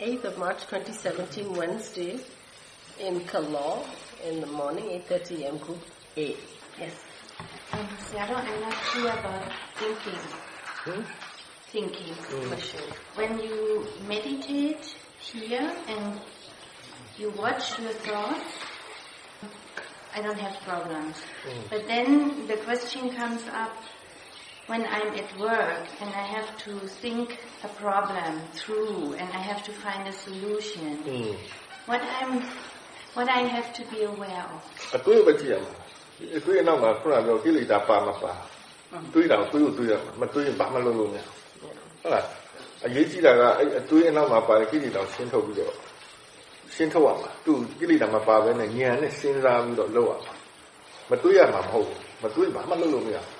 8th of March 2017, Wednesday, in Kalor, in the morning, 8.30 a.m., group A. Yes. Um, Seattle, I'm not sure about thinking. Hmm? Thinking. Question. When you meditate here and you watch your thoughts, I don't have problems. But then the question comes up when I'm at work and I have to think a problem through and I have to find a solution. อืม What I'm, what I have to be aware of. အတွေးပဲကြည့်ရမှာအတွေးအနောက်မှာခုနကပြောကိလေသာပါမပါတွေးတာတွေးလို့တွေးရမှာမတွေးရင်ဘာမှလုပ်လို့မရဘူးဟုတ်လားအရေးကြီးတာကအဲ့အတွေးအနောက်မှာပါတဲ့ကိလေသာကိုရှင်းထုတ်ပြီးတော့ရှင်းထုတ်ရမှာသူကိလေသာမပါဘဲနဲ့ဉာဏ်နဲ့စဉ်းစားပြီးတော့လုပ်ရမှာမတွေးရမှာမဟုတ်ဘူးမတွေးဘာမှလုပ်လို့မရဘူး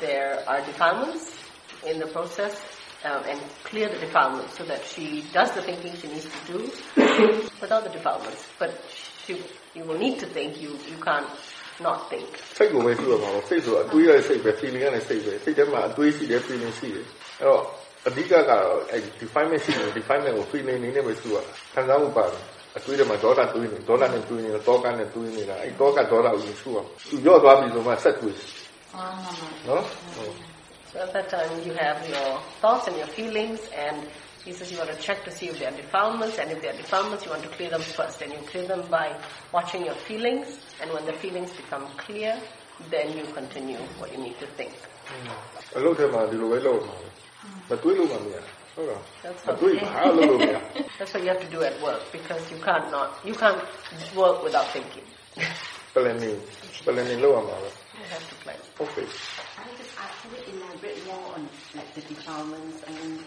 there are defilements in the process um, and clear the defilements so that she does the thinking she needs to do without the defilements. But she, you will need to think. You you can't not think. စိတ်ကိုပဲရှုရမှာပေါ့စိတ်ဆိုအတွေးရတဲ့စိတ်ပဲ feeling ရတဲ့စိတ်ပဲစိတ်ထဲမှာအတွေးရှိတယ် feeling ရှိတယ်အဲ့တော့အဓိကကတော့အဲ definement ရှိတယ် definement ကို feeling နေနဲ့ပဲရှုရတာခံစားမှုပါတယ်အတွေးထဲမှာဒေါသတွေးနေဒေါသနဲ့တွေးနေတောကနဲ့တွေးနေတာအဲ့တောကဒေါသကိုရှုရမှာသူရော့သွားပြီဆိုမှဆက်တွေးနော် ဟုတ် So at that time you have your thoughts and your feelings and he says you want to check to see if there are defilements and if there are defilements you want to clear them first and you clear them by watching your feelings and when the feelings become clear then you continue what you need to think. အလုပ်ထဲမှာဒီလိုပဲလုပ်မှာမတွေးလို့မှမရဟုတ်လား That's မ what, တွေးဘာလို့လုပ်လို့မရ that's what you have to do at work because you can't not you can't work without thinking. planning planning လုပ်ရမှာပဲ You have to. Okay. I just I can you elaborate more on like the defilements and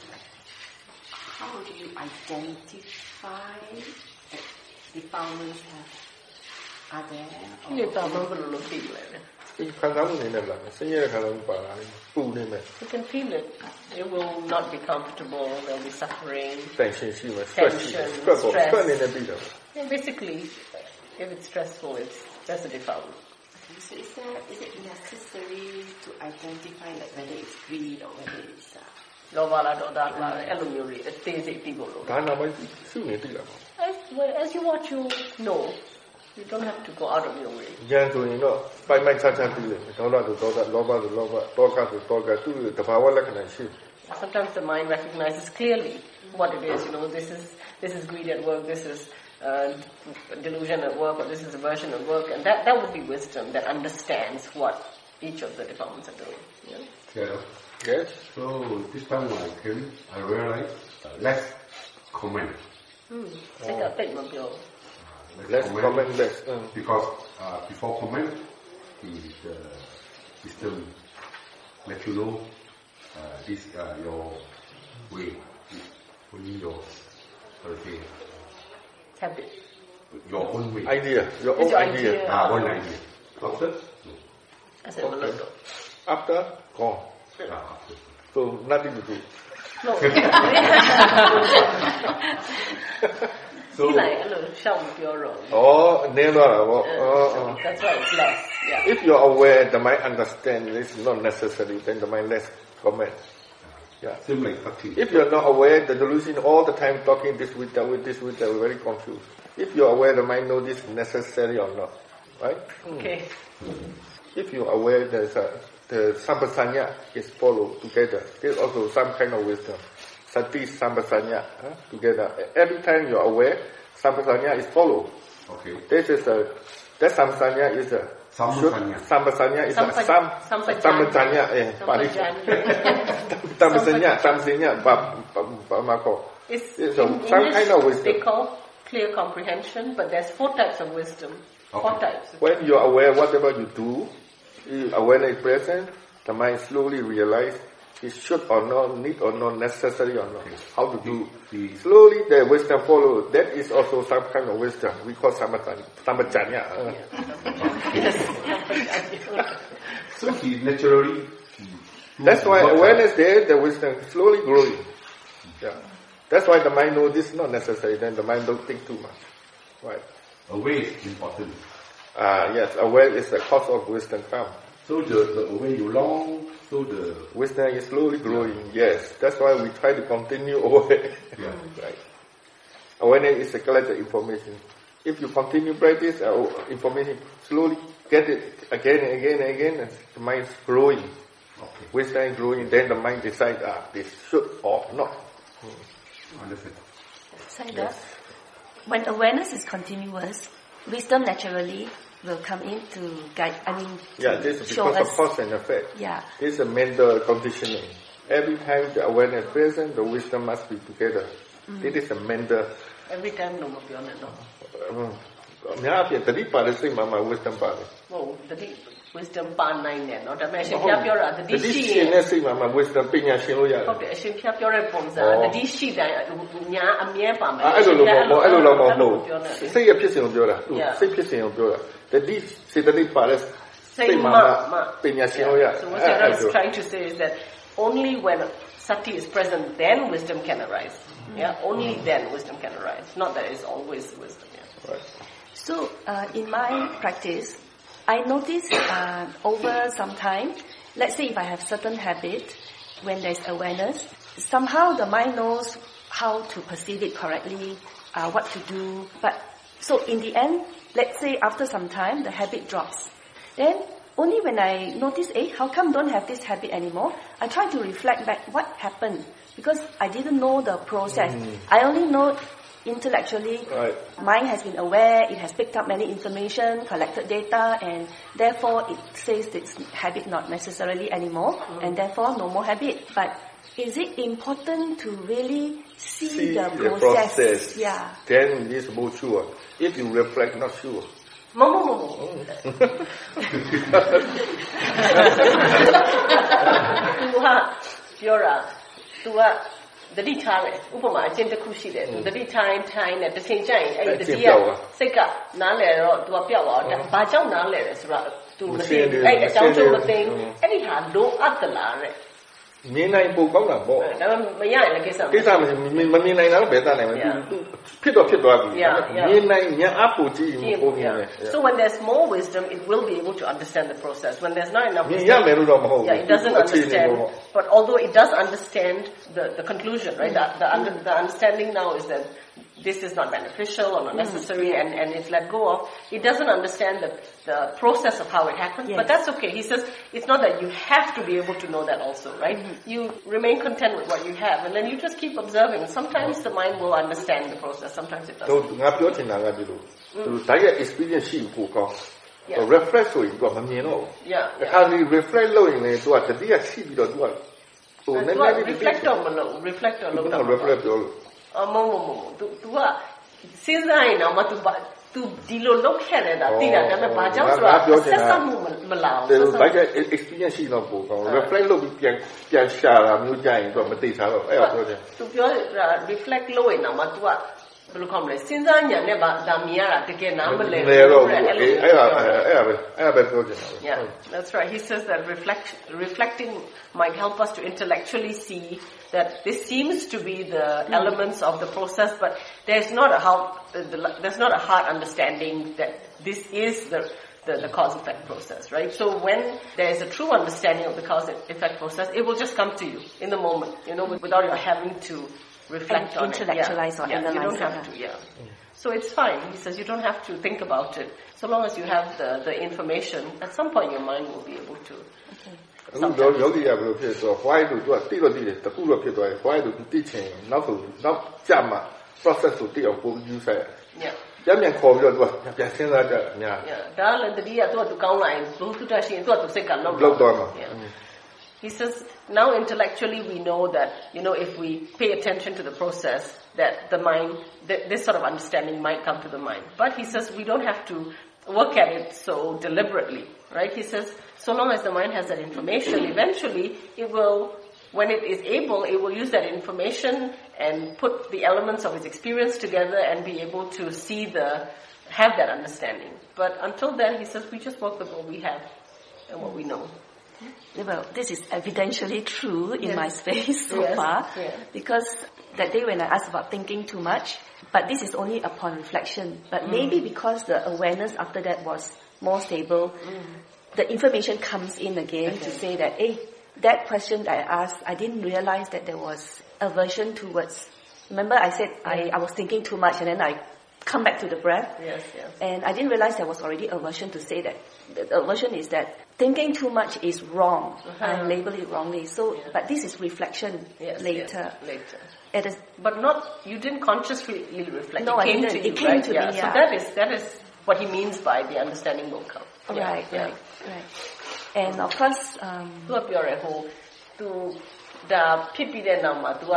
how do you identify that defilements have can feel it. you can feel it. It will not be comfortable. There'll be suffering, tension, tension stress. Yeah, basically, if it's stressful, it's that's a defilement. so is there is it necessary to identify like whether it's greed or whether it's uh, လောဘလားဒေါသလားအဲ့လိုမျိုးတွေအသေးစိတ်ပြီးဖို့လို့ ဒါနာမိုင်းစုနေပြီလား As well, as you watch you know you don't have to go out of your way ဉာဏ်ဆိုရင်တော့ပိုင်ပိုင်ခြားခြားပြီးတယ်ဒေါသဆိုဒေါသလောဘဆိုလောဘတောကဆိုတောကသူ့တဘာဝလက္ခဏာရှိ sometimes the mind recognizes clearly what it is you know this is this is greed at work this is uh, delusion of work or this is a version of work and that, that would be wisdom that understands what each of the departments are doing. Yeah. yeah. Yes. So this time I came, I realized uh, less comment. Mm. Oh. Less, less comment, comment less. Mm. Because uh, before comment, the uh, system let you know uh, this uh, your way, only your okay habit. Your own way. Idea. Your it's own your idea. idea. Ah, idea. After? As a. After? Ah, after. So nothing to do. No. so, like. Oh, never. Oh, oh, oh. That's why it's less. Yeah. If you're aware, the mind understands it's not necessary, then the mind less comment yeah same like touching. If you're not aware, the delusion all the time talking this with that, with this with that, we're very confused. If you're aware, the mind know this necessary or not, right? okay If you're aware, there's a, the sampasanya is follow together. There's also some kind of wisdom. Sati sampasanya huh, together. Every time you're aware, sampasanya is follow. Okay. This is a that sampasanya is a Sampasanya. Sampasanya is a Sampa- sam sampajanya. sampajanya eh Pali. It's It's a- in some English kind of wisdom. they call clear comprehension but there's four types of wisdom four Okay. types When you're aware whatever you do, you awareness is present, the mind slowly realize it should or not, need or not, necessary or not, how to do. The- Slowly the wisdom follow. That is also some kind of wisdom. We call samatanya. samatanya. uh. So he naturally. That's why uh, awareness there, the wisdom slowly growing. Yeah. That's why the mind know this is not necessary, then the mind don't think too much. Right. Away is important. Ah, yes, aware is the cause of wisdom come. So the, the away you long, so the Wisdom is slowly growing, yes. That's why we try to continue aware. Yeah. right. Awareness is to collect information. If you continue practice, uh, information slowly get it again and again and again, and the mind is growing wisdom growing, then the mind decides, ah, this should or not. Hmm. Yes. When awareness is continuous, wisdom naturally will come in to guide, I mean, Yeah, this is because of cause and effect. Yeah. This is a mental conditioning. Every time the awareness present, the wisdom must be together. Mm. It is a mental... Every time no more beyond it, no? Mm. Um, Nya apa yang tadi pada sering mama wisdom pada. Oh, tadi wisdom ပါနိုင်တယ်နော်ဒါပေမဲ့အရှင်ဖျားပြောတာတတိ တတိ ရှိ ရှ ရ င် င် တဲ့စိတ်မှာမှ wisdom ပညာရှင်လို့ရတယ် ဟုတ်တယ်အရှင်ဖျားပြောတဲ့ပုံစံ ဩ တတိရှိတိုင်းညာအမြဲပါမယ် အဲ့လိုလိုမဟုတ်ဘူးအဲ့လိုလိုမဟုတ်ဘူး ပြောနေတယ် စိတ်ရဖြစ်စဉ်ကိုပြောတာသူ Yeah. စိတ်ဖြစ်စဉ်ကိုပြောတာတတိစေတသိက်ပါတဲ့ စိ စိ တ် တ် မှ မှာ မှ ပညာရှင်လို့ရတယ် So what အဲ့ Sarah အဲ့ is လို trying to say is that only when sati is present then wisdom can arise yeah only then wisdom can arise not that it's always wisdom yeah Right. So uh, in my practice, I notice uh, over some time, let's say if I have certain habit, when there's awareness, somehow the mind knows how to perceive it correctly, uh, what to do. But so in the end, let's say after some time, the habit drops. Then only when I notice, eh, how come don't have this habit anymore? I try to reflect back what happened because I didn't know the process. I only know intellectually, right. mind has been aware, it has picked up many information, collected data, and therefore it says it's habit not necessarily anymore, mm. and therefore no more habit. But is it important to really see, see the, process? the, process? Yeah. Then it is more sure. If you reflect, not sure. No, no, no, no. Dua, Fiora. Dua, သတိထားတယ်ဥပမာအကျင့်တစ်ခုရှိတယ်သူသတိထားရင်ထိုင်းတယ်တစ်ချိန်ကျရင်အဲ့ဒီသတိကစိတ်ကနားလဲတော့သူကပျောက်သွားတော့ဘာကြောင့်နားလဲလဲဆိုတော့သူမသိအဲ့အကြောင်းကြောင့်မသိအဲ့ဒီဟာလိုအပ်သလားတဲ့ မြင်နိုင်ပုံကောင်းတာပေါ့ ဒါပေမဲ့မရရင်လည်းကိစ္စ ကိစ္စမရှိမမြင်မမြင်နိုင်တာတော့ဘယ်သားနိုင်မလဲ Yeah. သူဖြစ်တော့ဖြစ်သွားပြီ Yeah, yeah. မြင်နိုင်ဉာဏ်အပူကြည့်ရင်ပုံမြင်တယ် So when there's more wisdom, it will be able to understand the process. When there's not enough မြင် wisdom, ရမယ်လို့တော့မဟုတ်ဘူး yeah, it doesn't အခြေအနေပေါ့ understand. But although it does understand the, the conclusion, right? The, the, under, the understanding now is that this is not beneficial or not necessary and, and it's let go of. It doesn't understand the, the process of how it happened. But Yes. that's okay. He says it's not that you have to be able to know that also, right? You remain content with what you have and then you just keep observing. Sometimes the mind will understand the process, sometimes it တို့ doesn't. ငါပြောချင်တာကဒီလိုသူတိုက်ရိုက် experience ရှိကိုကောင်း Yeah. refresh ဆိုရင်သူကမမြင်တော့ဘူး Yeah. တခါဒီ refresh လုပ်ရင်လည်းသူကတတိယရှိပြီးတော့သူကဟိုနည်းနည်းလေး reflector မလို့ reflector လို့ လို့ တော့ refresh ပြောလို့ အမမမမ तू तू ကစဉ်းစားရင်တော့မ तू ပါ तू ဒီလိုလုပ်ခဲ့တယ်ဒါသိတာဒါပေမဲ့ဘာကြောင့်ဆိုတော့ဆက်ဆက်မှုမမလာ တယ် ဘူး ဘိုက်က experience ရှိတော့ပို့ကောင်း reflect လုပ်ပြီးပြန်ပြန်ရှာတာမျိုးကြရင်သူကမသိထားတော့အဲ့ဒါပြောတယ် तू ပြောတာ reflect လုပ်ရင်တော့မ तू ကဘယ်လိုခေါ်မလဲစဉ်းစားညာနဲ့ဗာဒါမြင်ရတာတကယ်နားမလဲ လေတော့ အဲ့ အဲ့ လို အဲ့ဒါအဲ့ဒါပဲအဲ့ဒါပဲပြောချင်တာပဲ Yeah, that's right. He says that reflect, reflecting might help us to intellectually see that this seems to be the hmm. elements of the process, but there's not a how, the, there's not a hard understanding that this is the the, the cause effect process, right? So when there is a true understanding of the cause effect process, it will just come to you in the moment, you know, without you having to reflect And on it. intellectualize yeah. or yeah, You analyze don't have to, yeah. So it's fine. He says you don't have to think about it. So long as you have the, the information, at some point your mind will be able to. အခုတော့ယောဂီကဘယ်လိုဖြစ်ဆိုတော့ why လို့သူကတိတော့တိတယ်တခုတော့ဖြစ်သွားတယ် why လို့သူတိချင်နောက်ဆိုနောက်ကြမှာ process ကိုတိအောင်ပုံယူဆိုင် Yeah. ပြန်ပြန်ခေါ်ပြီးတော့သူကပြန်စဉ်းစားကြအများ Yeah. ဒါလည်းတတိယသူကသူကောင်းလာရင်ဘုသူတရှိရင်သူကသူစိတ်ကလောက် လောက်တော့မှာ Yeah. He says now intellectually we know that you know if we pay attention to the process that the mind that this sort of understanding might come to the mind. But he says we don't have to work at it so deliberately, right? He says so long as the mind has that information, eventually it will when it is able, it will use that information and put the elements of its experience together and be able to see the, have that understanding. But until then, he says, we just work with what we have and what we know. Well, this is evidentially true in Yes. my space so Yes, far. yeah. Because that day when I asked about thinking too much, but this is only upon reflection. But mm. maybe because the awareness after that was more stable, mm. The information comes in again to say that, hey, that question that I asked, I didn't realize that there was aversion towards. Remember, I said I, I was thinking too much, and then I come back to the breath. Yes, yes. And I didn't realize there was already aversion to say that. The aversion is that thinking too much is wrong. Uh-huh. I label it wrongly. So, Yeah. but this is reflection Yes, later. yes, later. It is, But not, you didn't consciously reflect. No, it I didn't. to you, It came right? to yeah. me, So that is, that is what he means by the understanding will come. Yeah, right, yeah. right, right. And of course, um, သူကပြောရဲဟိုသူဒါဖြစ်ပြီးတဲ့နောက်မှာ तू က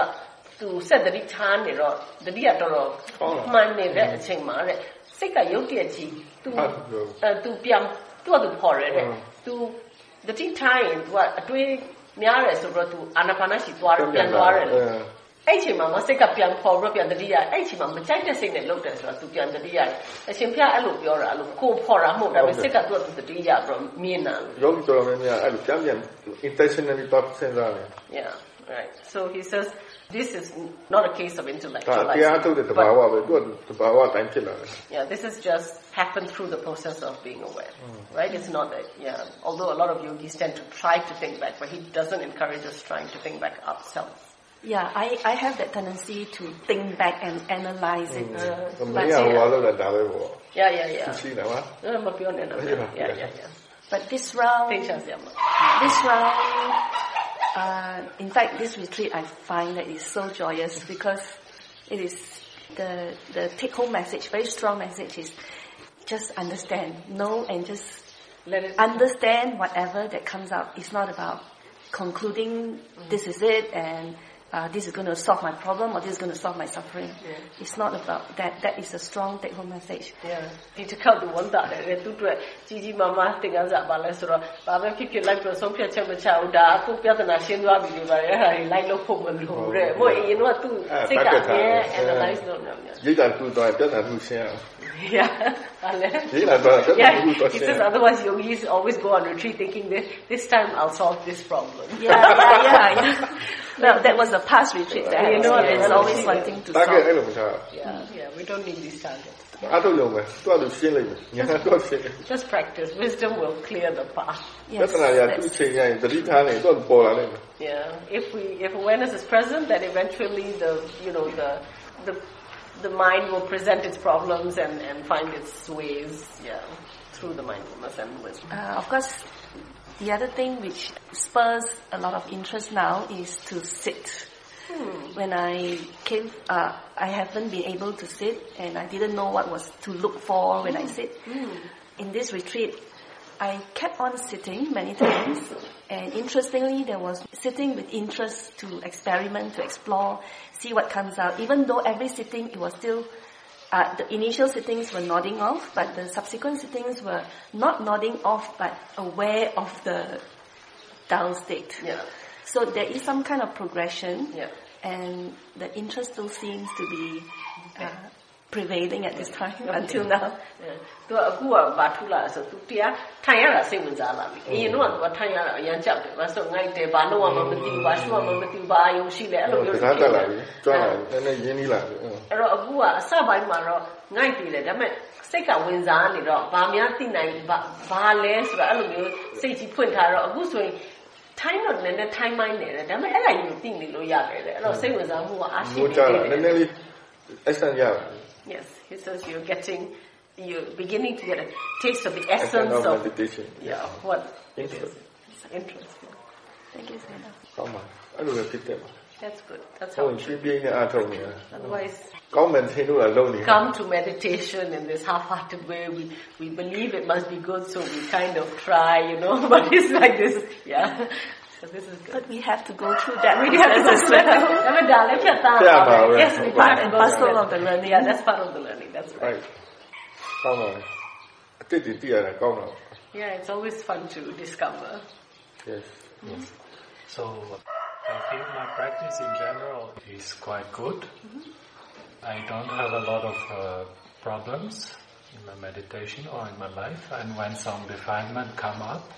သူစက်တတိထားနေတော့တတိကတော်တော် ဟုတ်လား မှန်နေတဲ့အချိန်မှာတဲ့စိတ်ကရုပ်တရက်ကြီး तू ဟုတ်တယ် အဲ तू ပြန် तू က तू ခေါ်ရဲတဲ့ ဟုတ် तू တတိထားရင် तू ကအတွေးများတယ်ဆိုတော့ तू အာနာပါနရှိသွားတယ်ပြန်သွားတယ်လေ အဲ့ချိန်မှာမစိတ်ကပြန်ခေါ်ပြီးပြန်တတိယအဲ့ချိန်မှာမကြိုက်တဲ့စိတ်နဲ့လုပ်တယ်ဆိုတော့ तू ပြန်တတိယအရှင်ဖျားအဲ့လိုပြောတာအဲ့လိုကိုဖော်တာမဟုတ်တာပဲစိတ်ကသူ့သူတတိယပြီးတော့မြင်တာယောဂီတော်တော်များများအဲ့လိုပြန်ပြန် intentionally ပတ်စဉ်းစားတယ် yeah right. So he says this is not a case of intellectual license တရားထုတ်တဲ့တဘာဝပဲသူကတဘာဝတိုင်းဖြစ်လာတယ် yeah this is just happened through the process of being aware. Right? It's not that yeah. Although a lot of yogis tend to try to think back but he doesn't encourage us trying to think back ourselves. Yeah, I, I have that tendency to think back and analyze it. Uh, yeah, yeah. yeah, yeah. But this round, this round, uh, in fact, this retreat I find that is so joyous because it is the the take home message, very strong message is just understand, know, and just Let it understand whatever that comes out. It's not about concluding mm. this is it and uh, this is going to solve my problem or this is going to solve my suffering. It's not about that. That is a strong take home message. Yeah ဒီတစ်ခေါက်သူဝန်တာတယ်သူတို့ကြီးကြီးမားမားသင်ခန်းစာပါလဲဆိုတော့ဘာပဲဖြစ်ဖြစ်လိုက်ပြီးဆုံးဖြတ်ချက်မချဘူးဒါအခုပြဿနာရှင်းသွားပြီလို့ပါတယ်အဲ့ဒါတွေလိုက်လို့ဖို့မလိုဘူးတဲ့ဟိုအရင်ကသူစိတ်ကအမြဲ analyze လုပ်နေတယ် ရိတ်တာသူ့တော့ပြဿနာသူ့ရှင်းအောင် Yeah. Ale. ရိတ်တာတော့ပြဿနာ Yeah, သူ့တော့ he ရှင်း says otherwise yogis always go on retreat thinking that this time I'll solve this problem. Yeah, yeah, yeah, yeah. Well, that was a past retreat that I You know what, experienced, yeah. always wanting to တာက solve. အဲ့လိုမထား Yeah, yeah, we don't need these targets. အထုတ်လုံးပဲသူ့အတူရှင်းလိုက်မယ်ညာတော့ရှင်းတယ် Just practice. Wisdom will clear the path. ပြ Yes, ဿနာရသူ့ that's- ချိန်ရရင်သတိထားနေသူ့ပေါ်လာလိမ့်မယ် Yeah. If we if awareness is present, then eventually the you know the the the mind will present its problems and, and find its ways, yeah, through the mindfulness and wisdom. Uh, of course, the other thing which spurs a lot of interest now is to sit. Hmm. When I came, uh, I haven't been able to sit, and I didn't know what was to look for when I hmm. sit. Hmm. In this retreat, I kept on sitting many times, and interestingly, there was sitting with interest to experiment, to explore, see what comes out. Even though every sitting, it was still uh, the initial sittings were nodding off, but the subsequent sittings were not nodding off, but aware of the Tao state. Yeah. So there is some kind of progression, Yeah. and the interest still seems to be uh, prevailing at this time until now. သူကအခုကဘာထူလာလဲဆိုသူတရားထိုင်ရတာစိတ်ဝင်စားလာပြီအရင်တော့သူကထိုင်ရတာအရင်ကြောက်တယ်ဘာလို့ငိုက်တယ်ဘာလို့မှမသိဘူးဘာရှုမှမသိဘူးဘာယုံရှိလဲအဲ့လိုတမျိုးခါတက်လာပြီကြွလာပြီနည်းနည်းရင်းနှီးလာပြီအဲ့တော့အခုကအစပိုင်းမှာတော့ငိုက်ပြီလေဒါပေမဲ့စိတ်ကဝင်စားနေတော့ဘာများသိနိုင်ဘာဘာလဲဆိုတော့အဲ့လိုမျိုးစိတ်ကြီးဖွင့်ထားတော့အခုဆိုရင်ထိုင်းတော့နည်းနည်းထိုင်းမိုင်းနေတယ်ဒါပေမဲ့အဲ့ဒါကြီးကိုသိနေလို့ရတယ်လေအဲ့တော့စိတ်ဝင်စားမှုကအားရှိမိုးနေကြတလာယ်နည်းနည်းလေး essence ရပါ Yes, he says you're getting, you're beginning to get a taste of the essence of meditation. Yeah, what it is. interesting. Thank you, Sana. That's good. That's how. Oh, should be in the Otherwise, come to meditation in this half-hearted way. We we believe it must be good, so we kind of try, you know. But it's like this. Yeah, but we have to go through that. we have to go through that. yeah, yes, it's part and parcel of the learning. Yeah, that's part of the learning. That's right. right. Yeah, it's always fun to discover. Yes. Mm-hmm. So I think my practice in general is quite good. Mm-hmm. I don't have a lot of uh, problems in my meditation or in my life. And when some refinement come up,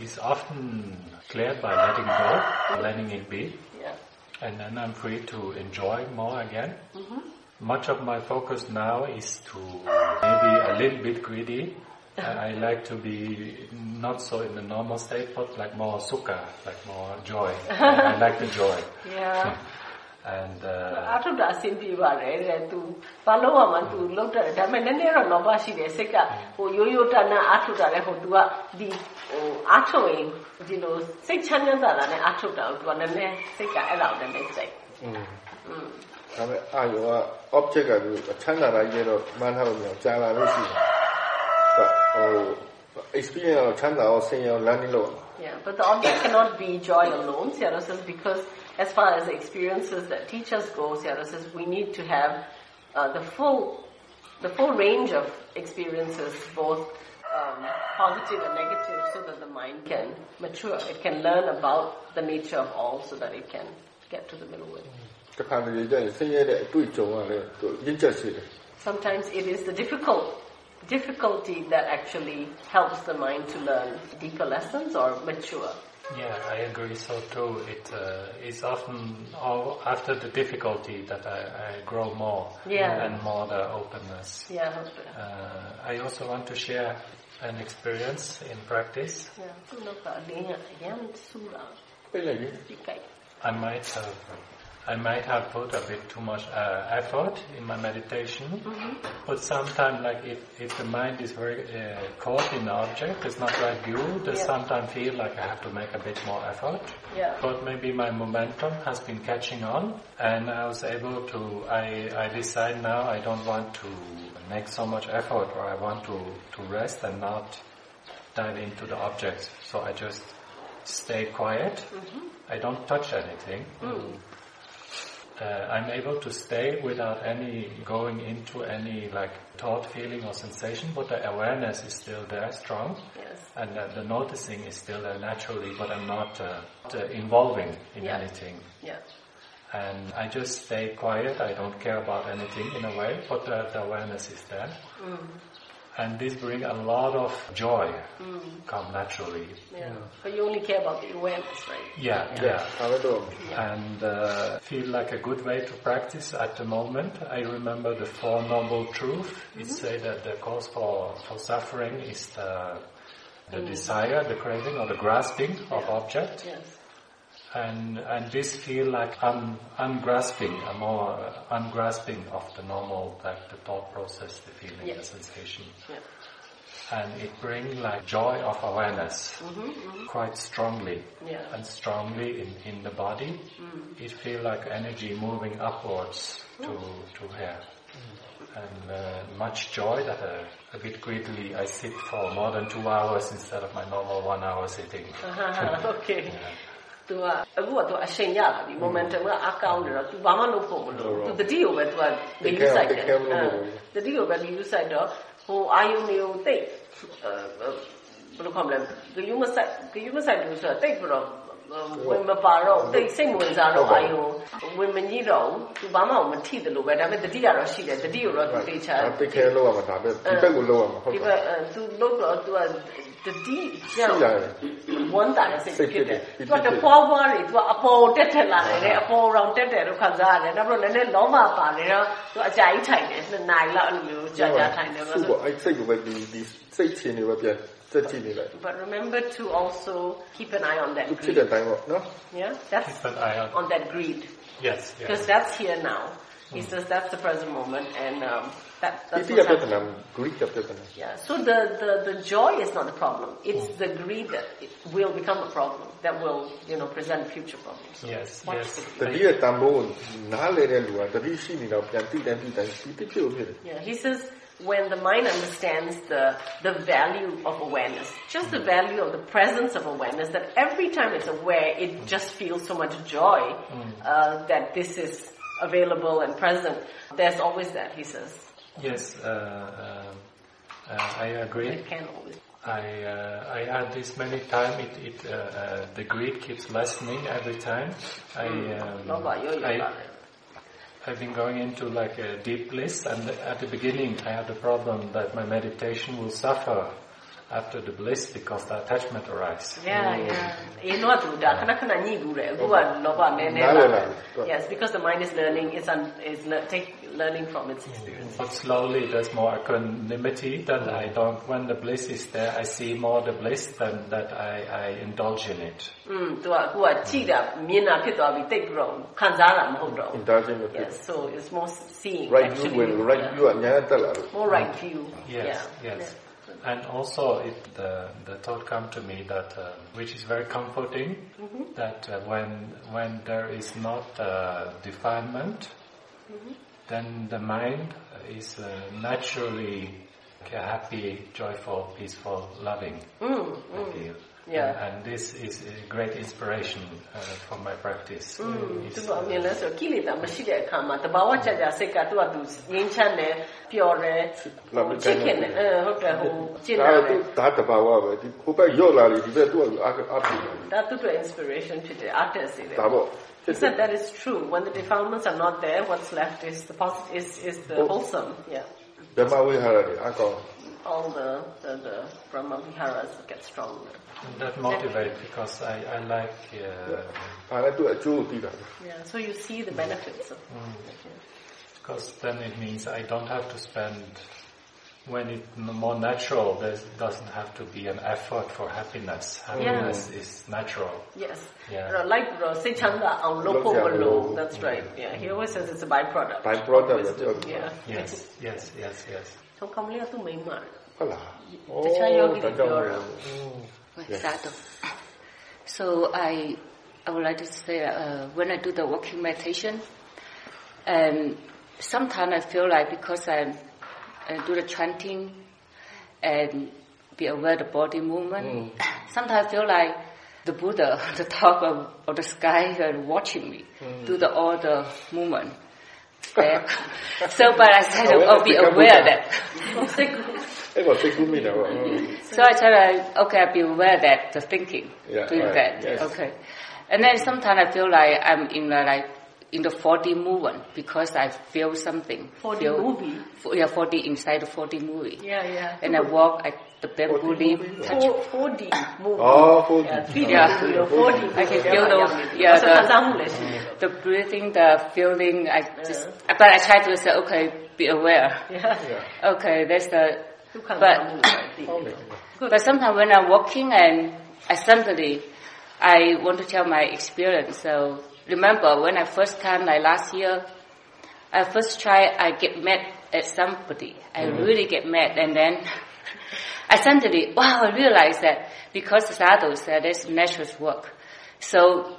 it's often cleared by letting go, letting it be, Yeah. and then I'm free to enjoy more again. Mm-hmm. Much of my focus now is to maybe a little bit greedy. I, I like to be not so in the normal state, but like more sukha, like more joy. I like the joy. Yeah. And uh, အာထုတာအဆင်ပြေပါတယ်တဲ့သူဘာလို့မှမသူလောက်တယ်ဒါပေမဲ့နည်းနည်းတော့လောဘရှိတယ်စိတ်ကဟိုရိုးရိုးတန်တန်အာထုတာလည်းဟိုသူကဒီဟိုအာထုရင်ဒီလိုစိတ်ချမ်းသာတာနဲ့အာထုတာကိုသူကနည်းနည်းစိတ်ကအဲ့လောက်နည်းနည်းစိတ် อืม อืม ဒါပေမဲ့အာယောက object ကသူအချမ်းသာတာကြီးတော့မှန်းထားလို့မရအောင်ကြာလာလို့ရှိတယ်ဟို experience တော့ချမ်းသာအောင်ဆင်းရဲအောင်လမ်းနေလို့ Yeah, but the object cannot be joy alone, Seattle says, because as far as the experiences that teach us Sierra says we need to have uh, the full the full range of experiences, both um, positive and negative, so that the mind can mature. It can learn about the nature of all, so that it can get to the middle way. Sometimes it is the difficult difficulty that actually helps the mind to learn deeper lessons or mature. Yeah, I agree so too. It uh, is often after the difficulty that I, I grow more yeah. and more the openness. Yeah. Uh, I also want to share an experience in practice. Yeah. I might have I might have put a bit too much uh, effort in my meditation, but sometimes, like if, if the mind is very uh, caught in the object, it's not right view. They Yeah. sometimes feel like I have to make a bit more effort. Yeah. But maybe my momentum has been catching on, and I was able to. I I decide now I don't want to make so much effort, or I want to to rest and not dive into the object. So I just stay quiet. I don't touch anything. Uh, I'm able to stay without any going into any like thought, feeling, or sensation, but the awareness is still there, strong, Yes. and uh, the noticing is still there naturally. But I'm not uh, involving in Yeah. anything, Yeah. and I just stay quiet. I don't care about anything in a way, but the, the awareness is there, and this brings a lot of joy, mm. come naturally. Yeah. yeah. But you only care about the awareness, right? Yeah, yeah. yeah. yeah. And uh, feel like a good way to practice at the moment. I remember the Four Noble Truths. Mm-hmm. It say that the cause for, for suffering is the, the mm. desire, the craving, or the grasping of object. Yes. And and this feel like un, ungrasping, a more ungrasping of the normal, like the thought process, the feeling, the sensation. Yeah. And it bring like joy of awareness quite strongly Yeah. and strongly in, in the body. It feel like energy moving upwards to to here. And uh, much joy that uh, a bit greedily I sit for more than two hours instead of my normal one hour sitting. okay. သူကအခုကသူအချိန်ရလာပြီ momentum ကအားကောင်းနေတော့ तू ဘာမှလုပ်ဖို့မလိုဘူး तू တတိကိုပဲ तू ကဂယူဆိုင်တယ်တတိကိုပဲဂယူဆိုင်တော့ဟိုအာယုန်တွေကိုတိတ်ဘယ်လိုခေါ်မလဲဂယူမဆိုင်ဂယူမဆိုင်လို့ဆိုတော့တိတ်ပြီးတော့ဝင်မပါတော့တိတ်စိတ်မဝင်စားတော့အာယုန်ဝင်မညိတော့ဘူး तू ဘာမှမထိတယ်လို့ပဲဒါပေမဲ့တတိကတော့ရှိတယ်တတိကိုတော့ तू တေချာ တိတ်ခဲလောက်ရမှာဒါပဲဒီဘက်ကိုလောက်ရမှာဟုတ် ဒီဘ ပါ က်အဲ तू လို့တော့ तू ကတတိကြော င့် ရှိရတယ် ဝန်တာတဲ့စိတ်ဖြစ်တယ် စိတ် သူ ဖြစ်တယ် ကတပွားပွားတွေသူကအပေါ်တက်ထက်လာတယ်အပေါ်ရောင်တက်တယ်လို့ခံစားရတယ်နောက်ပြီးတော့လည်းလောမပါနေတော့သူအကြာကြီးထိုင်တယ်နှစ်နာရီလောက်အဲ့လိုမျိုးကြာကြာထိုင်တယ်ဆို သူ့ပေါ့အဲ့စိတ်ကိုပဲဒီဒီစိတ်ချင်းတွေပဲပြန်စက်ကြည့်နေလိုက် but remember to also keep an eye on that သူဖြစ် greed တဲ့အတိုင်းပေါ့နော် yeah that's Keep an eye on. on that greed Yes, because yes. that's here now he says that's the present moment and um, that ဒီ that's တိ what's ယပြဿနာ happening. Greek ပြဿနာ Yeah, so the, the, the joy is not the problem. It's the greed that it will become a problem that will, you know, present future problems. So Yes, watch yes. the တ greed. တိယတန်ဖိုးကိုနားလေတဲ့လူကတတိရှိနေတော့ပြန်တိတိုင်းတိတိုင်းဒီတိဖြစ်လို့ဖြစ်တယ် Yeah, he says when the mind understands the, the value of awareness, just the value of the presence of awareness, that every time it's aware, it just feels so much joy uh, that this is available and present. There's always that, he says. Yes, uh, uh, uh, I agree. I, uh, I had this many times. It, it uh, uh, the greed keeps lessening every time. I, um, I I've been going into like a deep bliss, and at the beginning I had the problem that my meditation will suffer after the bliss because the attachment arises. Yeah, mm. yeah. You know what, Yes, because the mind is learning, it's un, it's le- take learning from its experience. But slowly there's more equanimity that. I don't, when the bliss is there, I see more the bliss than that I, I indulge in it. Mm, tua, take wrong, wrong. Yes, so it's more seeing. Right actually. view, right yeah. view, yeah. More right view. Yes, yeah. yes. Yeah. And also, it, the the thought come to me that, uh, which is very comforting, that uh, when when there is not uh, defilement, then the mind is uh, naturally happy, joyful, peaceful, loving. mm, mm. feel. Yeah. And, and this is a great inspiration uh, for my practice. သူ It's, ကအမြင်လဲဆိုကိလေသာမရှိတဲ့အခါမှာတဘာဝကြကြစိတ်ကသူကသူငြင်းချမ်းတယ်ပျော်တယ် နောက်ပြီး ချစ်ခင်တယ်အဲဟုတ်တယ်ဟိုကျင့် ဒါ တာ သူ တယ် ဒါတဘာဝပဲဒီဟိုဘက်ရော့လာလေဒီဘက်သူ့အအားအားပြတယ် ဒါသူ့အတွက် inspiration ဖြစ်တယ် artist တွေ ဒါပေါ့ He said that is true. When the defilements are not there, what's left is the positive, is, is the Oh. wholesome. Yeah. ဓမ္မဝိဟာရတွေအကောင်း All the, the, the Brahma Viharas get stronger. that motivates because I, I like. Uh, yeah. I like to achieve. Yeah, so you see the benefits of. Mm. Because then it means I don't have to spend. When it's more natural, there doesn't have to be an effort for happiness. Happiness yeah. is natural. Yes. Yeah. Like uh, Sechanda that's mm. right. Yeah, he mm. always says it's a byproduct. Byproduct. Yeah. Yes, yes, yes, yes. So here to Myanmar. Hala. Oh, Yes. So I, I would like to say uh, when I do the walking meditation, um, sometimes I feel like because I, I do the chanting and be aware of the body movement, sometimes I feel like the Buddha on the top of, of the sky and watching me do the all the movement. so, but I said, Aware I'll be aware Buddha. that. It was thinking, you know. So I tell her, okay, I'll be aware that the thinking, yeah, doing right, that. Yes. Okay. And then sometimes I feel like I'm in the, like, in the 4D movement because I feel something. 4D feel, movie? For, yeah, 4D inside the 4D movie. Yeah, yeah. And I walk, I the bamboo leaf. 4D movie. Oh, 4D. Yeah, 3D yeah. 4D. 4D. I can feel the, yeah, the, the breathing, the feeling. I just, yeah. but I try to say, okay, be aware. Yeah. yeah. Okay, that's the but, but sometimes when I'm walking and I suddenly, I want to tell my experience. So remember when I first came like last year, I first try, I get mad at somebody. I mm. really get mad and then I suddenly, wow, I realize that because sadhu said it's natural work. So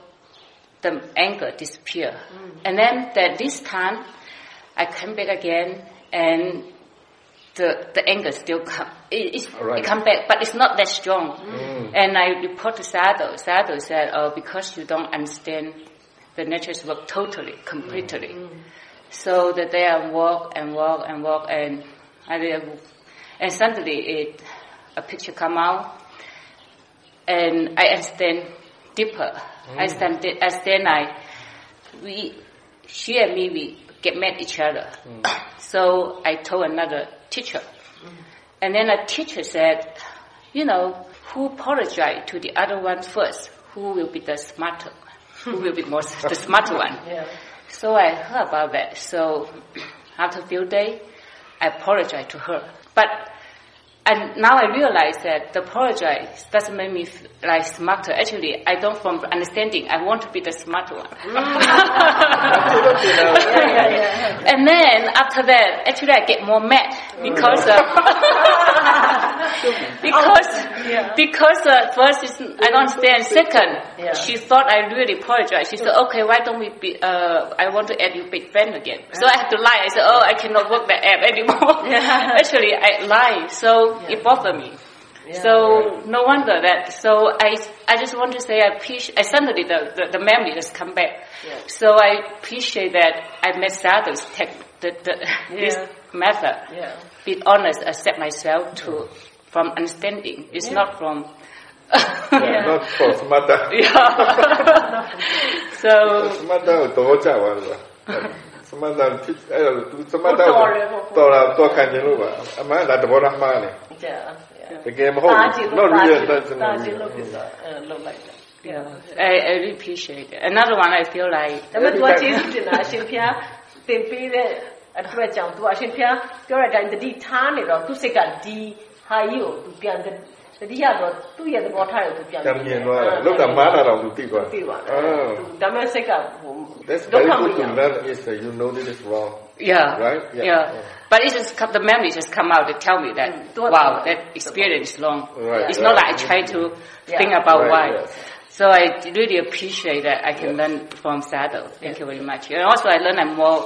the anger disappear. Mm. And then that this time, I come back again and the the anger still come. It, it's, Right. it come back, but it's not that strong. Mm. And I report to Sadhu. Sadhu said, "Oh, because you don't understand the nature's work totally, completely." Mm. Mm. So that day I walk and walk and walk and I and suddenly it a picture come out and I understand deeper. I understand, I understand I we she and me we get mad each other. so I told another teacher. And then a teacher said, you know, who apologize to the other one first? Who will be the smarter? Who will be more the smarter one? Yeah. So I heard about that. So after a few days, I apologized to her. But and now I realize that the apologize doesn't make me like smarter. Actually, I don't from understanding. I want to be the smarter one. and then after that, actually, I get more mad because uh, because because uh, first is I don't understand. Second, Yeah. she thought I really apologize. She said, "Okay, why don't we be? Uh, I want to add you big friend again." So I have to lie. I said, "Oh, I cannot work that app anymore." Actually, I lie, so it bothered me. So no wonder that. So I I just want to say I appreciate. I suddenly the, the, the memory just come back. So I appreciate that I met others take the, the this method. Yeah. Be honest, accept myself to from understanding. It's not from. Yeah, not for smarta. yeah. so smarta ကိုတော့ကြပါလို့ပါ smarta ဖြစ်အဲ့တော့သူ smarta ကိုတော်တာတော့ခံကျင်လို့ပါအမှန်ကဒါသဘောထားမှားတယ် Yeah. yeah. တကယ်မဟုတ်တာဘူးချင် not လို့ real တာ that's ချင် not တာချင် real လို့ဖြစ်တာအဲလုပ်လိုက်တာ yeah, I, I really appreciate it. Another one, I feel like ဒါပေမဲ့ तू ကကျေးဇူးတင်တာအရှင်ဖျားသင်ပေးတဲ့အတွက်ကြောင့် तू အရှင်ဖျားပြောတဲ့အတိုင်းတတိထားနေတော့သူ့စိတ်ကဒီ ဟာကြီးကို तू ပြန်တတိယတော့သူ့ရဲ့သဘောထားကို तू ပြန် တမ်းမြင်သွားတယ်လောက်ကမားတာတော့သူသိသွား သိပါတ အာ ယ်ဒါပေမဲ့စိတ်ကဟို that's ဒုက္ very ခမ good to ရဘူး learn is that you know this is wrong Yeah. Right? Yeah. Yeah. But it just come, the memory just come out to tell me that Mm. wow, that experience is long. Right, It's right. not like I try to Yeah. think about Right, why. yes. So I really appreciate that I can learn from Sado. Thank you very much. And also I learn I'm more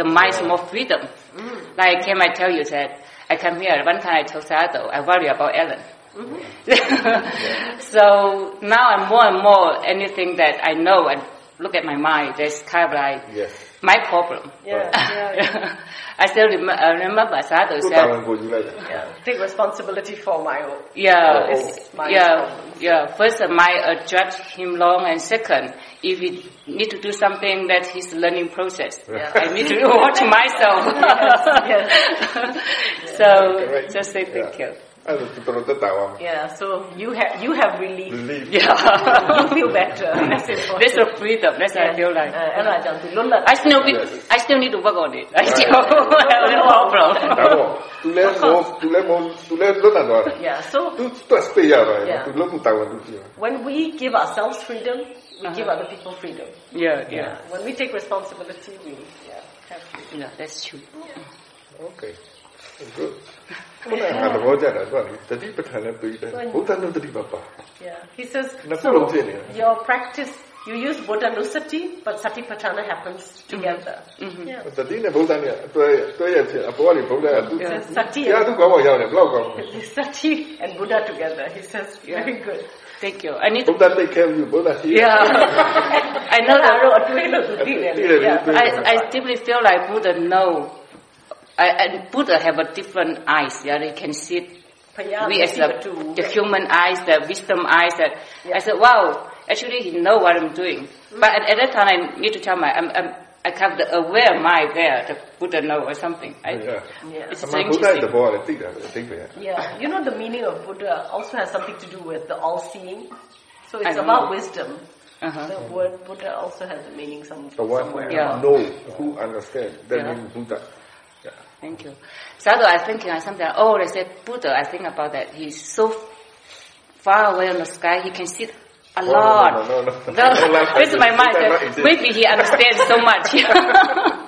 the mind's more freedom. Mm. Like can I tell you that I come here one time I told Sado I worry about Ellen. Mm-hmm. so now I'm more and more anything that I know and look at my mind. There's kind of like yes my problem. Yeah, yeah, yeah. I still rem- uh, I remember Sadhu said, take responsibility for my own. Yeah, yeah, problems. yeah. First, I might uh, judge him long, and second, if he need to do something that his learning process, yeah. I need to watch myself. yes, yes. so just say thank you. As a Tawa. Yeah, so you have you have relief. Relief. Yeah. you feel better. That's important. That's a freedom. That's yeah. I feel like. Uh, I still need yes. I still need to work on it. I still have a little problem. Tu lèves mon tu lèves mon tu lèves l'autre alors. Yeah, so. Tu tu as payé alors. Tu lèves mon Tawa tu. When we give ourselves freedom, we uh-huh. give other people freedom. Yeah, yeah, yeah. When we take responsibility, we yeah have freedom. Yeah, that's true. Yeah. Okay, good. Yeah. He says, so your practice, you use buddhanussati, but satipatthana happens together. Mm-hmm. Yeah. Yes. Sati, and, sati and Buddha together, he says. Yeah. Very good. Thank you. I need. Buddha take care of you, Buddha. Yeah. I know that. I, I deeply feel like Buddha know and Buddha uh, have a different eyes. Yeah, they can see it. Yeah, we as the, the human eyes, the wisdom eyes. That yeah. I said, wow, actually he know what I'm doing. Mm. But at, at, that time, I need to tell my, I'm, I'm, i have the aware mind there, the Buddha know or something. I, yeah. yeah. It's so Buddha is the board, I think, I think yeah. yeah. You know, the meaning of Buddha also has something to do with the all-seeing. So it's about know. wisdom. Uh-huh. The word Buddha also has a meaning some, the one somewhere. Yeah. Know, who understand, that yeah. means Buddha. Thank you. Sadhu, I think uh, something. Oh, they said Buddha. I think about that. He's so far away on the sky. He can see a Oh, lot. no, no, no, no. No, No, like this is my mind. Buddha that not exist. Maybe he understands so much.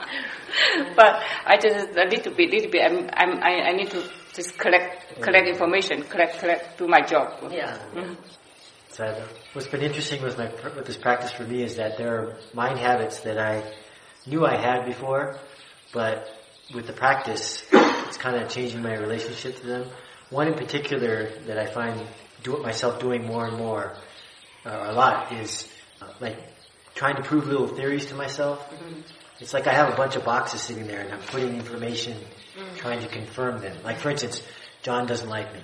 but I just a little bit, little bit. I'm, I'm, I, I need to just collect, collect information, collect, collect, do my job. Yeah. So what's been interesting with my with this practice for me is that there are mind habits that I knew I had before, but with the practice, it's kind of changing my relationship to them. One in particular that I find do myself doing more and more, uh, a lot, is uh, like trying to prove little theories to myself. It's like I have a bunch of boxes sitting there and I'm putting information, trying to confirm them. Like for instance, John doesn't like me.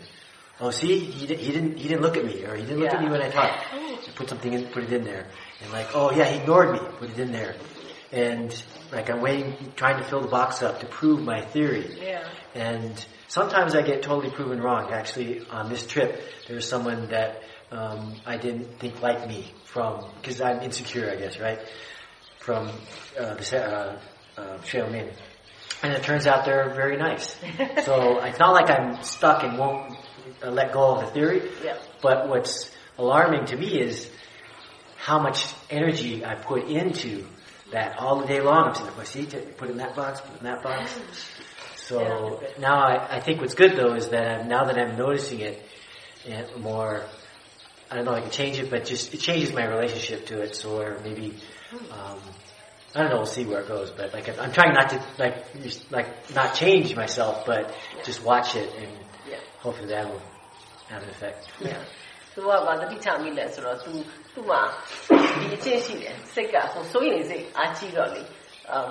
Oh, see, he, di- he didn't he didn't look at me, or he didn't look at me when I talked. I put something in, put it in there, and like, oh yeah, he ignored me, put it in there, and like I'm waiting, trying to fill the box up to prove my theory. Yeah. And sometimes I get totally proven wrong. Actually, on this trip, there was someone that um, I didn't think liked me from because I'm insecure, I guess, right? From uh, the uh, uh, Xiaomin. And it turns out they're very nice. so it's not like I'm stuck and won't uh, let go of the theory. Yeah. But what's alarming to me is how much energy I put into that all the day long. I'm saying, "Oh, see, put it in that box, put it in that box. So now I, I think what's good though is that I'm, now that I'm noticing it and more, I don't know if I can change it, but just it changes my relationship to it. So or maybe, um, I don't know. We'll see where it goes. But like I'm trying not to like just, like not change myself, but just watch it and Yeah. hopefully that will have an effect. Yeah. သူကဗာတတိချမိလဲဆိုတော့ तू သူ့မှာဒီအချင်းရှိတယ်စိတ်ကဟိုစိုးရိမ်စိတ်အာကြီးတော့လေ um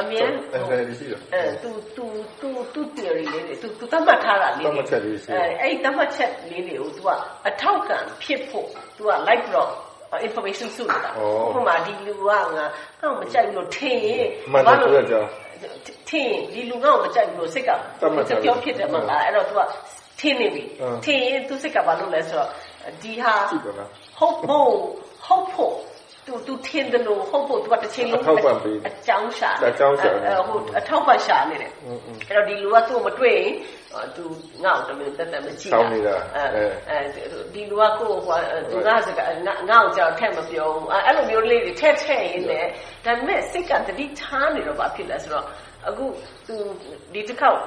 အမြဲ အဲဒီရှိတယ် အဲသူသူသူသူ theory လေးတွေသူသူသတ်မှတ်ထားတာလေး သတ်မှတ်ချက်လေးရှိတယ် အဲအဲ့ဒီသတ်မှတ်ချက်လေးတွေကို तू ကအထောက်ကံဖြစ်ဖို့ तू က like တော့ information စုနေတာ ဩ ဥပမာဒီလူကငါကောက်မကြိုက်ဘူးလို့ထင်ရင် မှန်တယ်ဆိုရကြ ထင်ရင်ဒီလူကောက်မကြိုက်ဘူးလို့စိတ်က သတ်မှတ်ထားတယ် ပြောဖြစ်တယ်မလားအဲ့တော့ तू ကထင်နေပြီ အင်း ထင်ရင် तू စိတ်ကဘာလုပ်လဲဆိုတော့ဒီဟာ ကြည့်ပါလား ဟုတ်ဖို့ဟုတ်ဖို့သူသူထင်တယ်လို့ဟုတ်ဖို့သူကတစ်ချိန်လုံးအထောက်ပံ့ပေးအကြောင်းရှာအကြောင်းရှာအဲဟိုအထောက်ပံ့ရှာနေတယ်အဲ့တော့ဒီလူကသူ့ကိုမတွေ့ရင်အော်သူငါ့ကိုတမင်တက်တက်မကြည့်ဆောင်းနေတာအဲအဲအဲဒီလူကကိုယ်ဟိုသူကစကားငါငါ့ကိုကြောက်ထက်မပြောဘူးအဲအဲ့လိုမျိုးလေးတွေထက်ထက်ရင်းနဲ့ဒါပေမဲ့စိတ်ကတတိထားနေတော့ဘာဖြစ်လဲဆိုတော့အခုသူဒီတစ်ခေါက်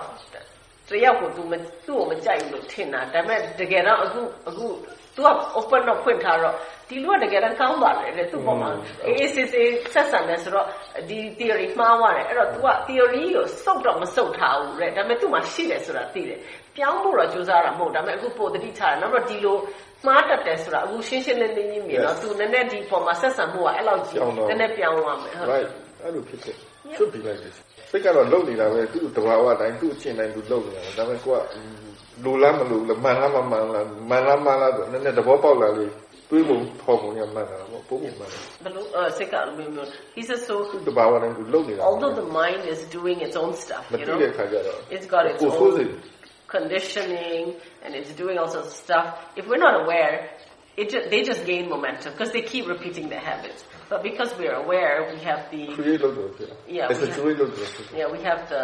တယောက်ကိုသူမသူ့ကိုမကြိုက်ဘူးလို့ထင်တာဒါပေမဲ့တကယ်တော့အခုအခု तू က open တော့ဖွင့်ထားတော့ဒီလူကတကယ်တော့ကောင်းပါတယ်လေသူ့ပေါ်မှာအေးအေးဆေးဆေးဆက်ဆံတယ်ဆိုတော့ဒီ theory မှားသွားတယ်အဲ့တော့ तू က theory ကိုစုပ်တော့မစုပ်ထားဘူးတဲ့ဒါပေမဲ့သူ့မှာရှိတယ်ဆိုတာသိတယ်ပြောင်းဖို့တော့ကြိုးစားတာမဟုတ်ဒါပေမဲ့အခုပိုတတိထားတယ်နောက်တော့ဒီလိုမှားတတ်တယ်ဆိုတာအခုရှင်းရှင်းလင်းလင်းကြီးမြင်တော့ तू နည်းနည်းဒီပေါ်မှာဆက်ဆံမှုကအဲ့လောက်ကြီး ပြောင်းတော့ နည်းနည်းပြောင်းသွားမယ်ဟုတ် right အဲ့လိုဖြစ်တယ်စွတ်ပြီးလိုက်တယ်စိတ်ကတော့လုံနေတာပဲသူ့တဘာဝတိုင်းသူ့အချင်းတိုင်းသူလုံနေတာဒါပေမဲ့ကိုက လူလားမလူလားမှန်လားမမှန်လားမှန်လားမှန်လားဆိုနည်းနည်းသဘောပေါက်လာလေတွေးပုံထော်ပုံရမှန်တာပေါ့ပုံပုံမှန်တယ် ဘလို့အဲစိတ်ကလိုမျိုး he says so သူ့တဘာဝတိုင်းသူလုံနေတာ although the mind is doing its own stuff မ you သိ know တဲ့ခါကျတော့ it's got its ကိုဆိုး own စိတ် conditioning and it's doing all sorts of stuff. If we're not aware, it just, they just gain momentum because they keep repeating their habits. But because we're aware, we have the create လုပ်တယ်ဖြစ် Yeah, we it's a joy လုပ်တယ်ဖြစ် yeah we have the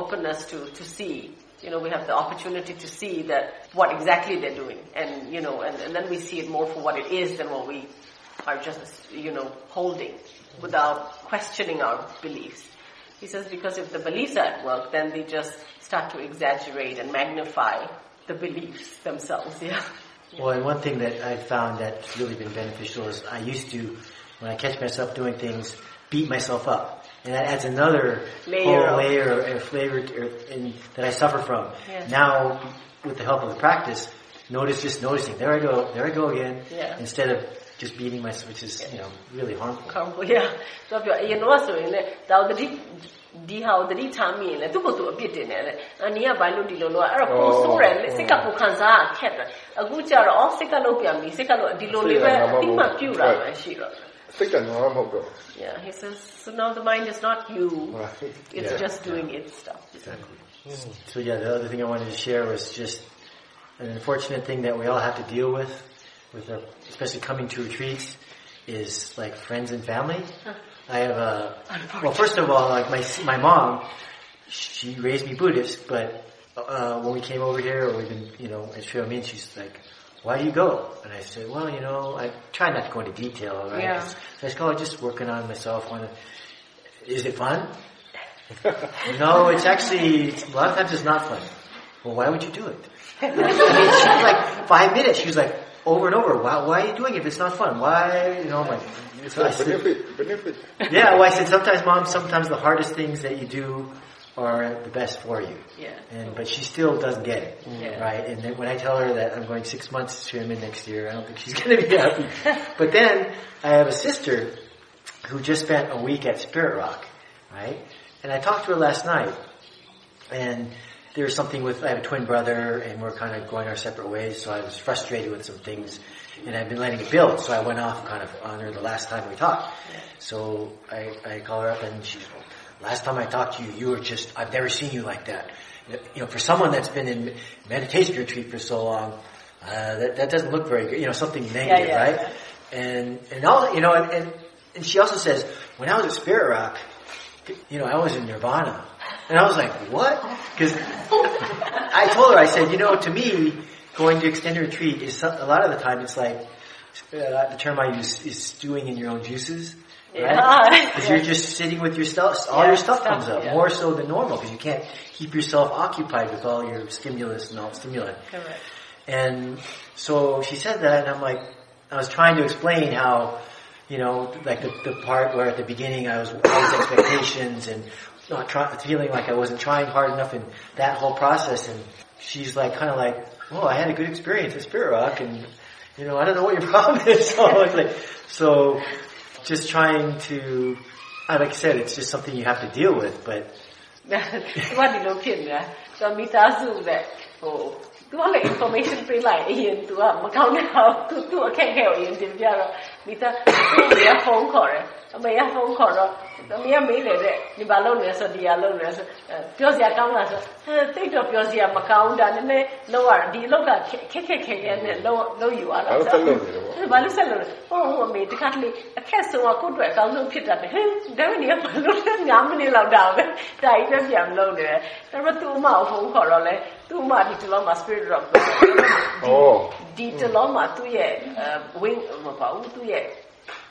openness to to see. you know, we have the opportunity to see that what exactly they're doing, and you know, and, and then we see it more for what it is than what we are just you know holding without questioning our beliefs. He says because if the beliefs are at work, then they just start to exaggerate and magnify the beliefs themselves. Yeah. Well, and one thing that I found that's really been beneficial is I used to, when I catch myself doing things, beat myself up. And that adds another Layer whole of- layer and flavor to, in, that I suffer from. Yeah. Now, with the help of the practice, notice just noticing, there I go, there I go again, Yeah. instead of just beating myself, which is, you know, really harmful. ခေါင်းရတော့ပြောအရင်တော့ဆိုရင်လည်းဒါကိုတတိဒီဟာကိုတတိထားမိရင်လည်းသူ့ကိုယ်သူအပြစ်တင်တယ်လေအနီးကဘာလို့ဒီလိုလုပ်အဲ့တော့ကိုဆိုးတယ်လေစိတ်ကပူခံစားခက်တယ်အခုကျတော့အော်စိတ်ကလုတ်ပြန်ပြီစိတ်ကလုတ်ဒီလိုလေးပဲအတိမပြူတာပဲရှိတော့ စိတ်ကငါမဟုတ်တော့ yeah he says so now the mind is not you right. it's yeah. just doing yeah. its stuff exactly so yeah the other thing i wanted to share was just an unfortunate thing that we all have to deal with with our, especially coming to retreats is like friends and family huh. i have a well first of all like my my mom she raised me buddhist but uh, when we came over here or we've been you know at Shwe Oo Min, she's like why do you go? And I said, well, you know, I try not to go into detail, right? Yeah. So I just go, oh, I'm just working on myself. Wanna, is it fun? no, it's actually, a lot of times it's not fun. Well, why would you do it? I mean, she was like, five minutes, she was like, over and over, why, why are you doing it if it's not fun? Why, you know, I'm like, so I said, benefit benefit yeah, well, I said sometimes, mom, sometimes the hardest things that you do are the best for you. Yeah. And but she still doesn't get it, Yeah. right? And then when I tell her that I'm going six months to Shwe Oo Min next year, I don't think she's going to be happy. but then I have a sister who just spent a week at Spirit Rock, right? And I talked to her last night, and there's something with I have a twin brother, and we're kind of going our separate ways. So I was frustrated with some things, and I've been letting it build. So I went off kind of on her the last time we talked. So I, I call her up, and she's, last time I talked to you, you were just I've never seen you like that. You know, for someone that's been in meditation retreat for so long, uh, that that doesn't look very good. You know, something negative, yeah, right? yeah. And and all you know, and, and and she also says when I was at Spirit Rock, you know, I was in Nirvana. And I was like, what? Because I told her, I said, you know, to me, going to extended retreat is a lot of the time it's like, uh, the term I use is stewing in your own juices. Right? Yeah. Because you're just sitting with your stuff, all Yeah, your stuff stuff, comes up, yeah. more so than normal, because you can't keep yourself occupied with all your stimulus and all stimulant. correct And so she said that, and I'm like, I was trying to explain how, you know, like the, the part where at the beginning I was all these expectations and not try, feeling like I wasn't trying hard enough in that whole process. And she's like, kind of like, well, I had a good experience at Spirit Rock, and you know, I don't know what your problem is. So I was like, so just trying to I like I said, it's just something you have to deal with. But သူကဒီလိုဖြစ်နေတာသူကမိသားစုနဲ့ဟို သူကလည်း information ပေးလိုက်အရင်သူကမကောင်းတဲ့ဟာသူသူအခက်အခဲကိုအရင်တင်ပြတော့မိသားသူ့ရဲ့ဖုန်းခေါ်တယ်အမေကဖုန်းခေါ်တော့အမေကမေးလေတဲ့ဒီဘာလုပ်နေဆိုဒီဟာလုပ်နေဆိုပြောစရာကောင်းလားဆိုဟဲ့တိတ်တော့ပြောစရာမကောင်းတာနည်းနည်းလောက်ရဒီလောက်ကခက်ခက်ခဲခဲနဲ့လောက်လောက်ယူရတာဘာလို့ဆက်လုပ်နေလဲပေါ့ဘာလို့ဆက်လို့လဲဟိုဟိုအမေတခါတလေအခက်ဆုံးကကိုယ့်အတွက်အကောင်းဆုံးဖြစ်တာပဲဟဲ့ဒါမှမဟုတ်ဘာလို့လဲ9မိနစ်လောက်တာပဲဒါကြီးပဲပြန်မလုပ်နေတယ်ဒါပေမဲ့သူ့အမကိုဖုန်းခေါ်တော့လဲ သူ့အမဒီတလုံးမှာ spirit rock ပဲဩဒီတလုံးမှာသူ့ရဲ့ wing မပေါ့ဘူးသူ့ရဲ့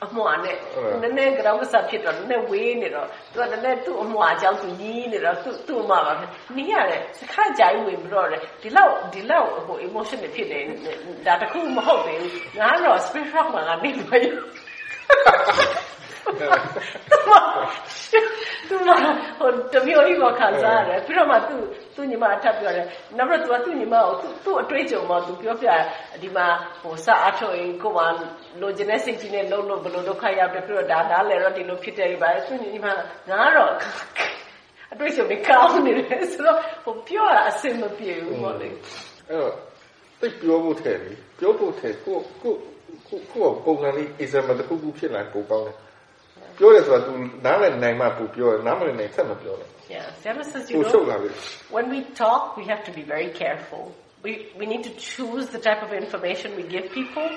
အမွှာနဲ့နည်းနည်းကြောင်ကစားဖြစ်တော့နည်းနည်းဝေးနေတော့သူကနည်းနည်းသူ့အမွှာအကြောင်းသူကြီးနေတော့သူ့သူ့အမပါပဲနင်းရတယ်စခါကြိုင်ဝင်ပြီးတော့ဒီလောက်ဒီလောက်ဟို emotion တွေဖြစ်တယ်ဒါတခုမဟုတ်သေးဘူးငါတော့ spirit rock မှာငါနေပါရ သူမဟိုတမျိုးလေးတော့ခံစားရတယ်ပြီးတော့မှသူသူညီမအထပ်ပြောတယ်နောက်တော့သူကသူ့ညီမကိုသူသူ့အတွေ့အကြုံမှာသူပြောပြဒီမှာဟိုစအားထုတ်ရင်ကိုမှလိုချင်တဲ့စိတ်ကြီးနဲ့လုံးလို့ဘလို့ဒုက္ခရောက်တယ်ပြီးတော့ဒါဒါလည်းတော့ဒီလိုဖြစ်တယ်ဒီပါသူညီမငါတော့အတွေ့အကြုံတွေကောင်းနေတယ်ဆိုတော့ဟိုပြောတာအဆင်မပြေဘူးပေါ့လေအဲ့တော့သိပ်ပြောဖို့ထဲလေပြောဖို့ထဲကိုကိုကိုကိုပုံစံလေး exam တစ်ခုခုဖြစ်လာပိုကောင်းတယ် ပြောတယ်ဆိုတာ तू နားလည်နိုင်မှပူပြောတယ်နားမလည်နိုင်ဆက်မပြောနဲ့ Yeah, Sayadaw says, you know, when we talk, we have to be very careful. We, we need to choose the type of information we give people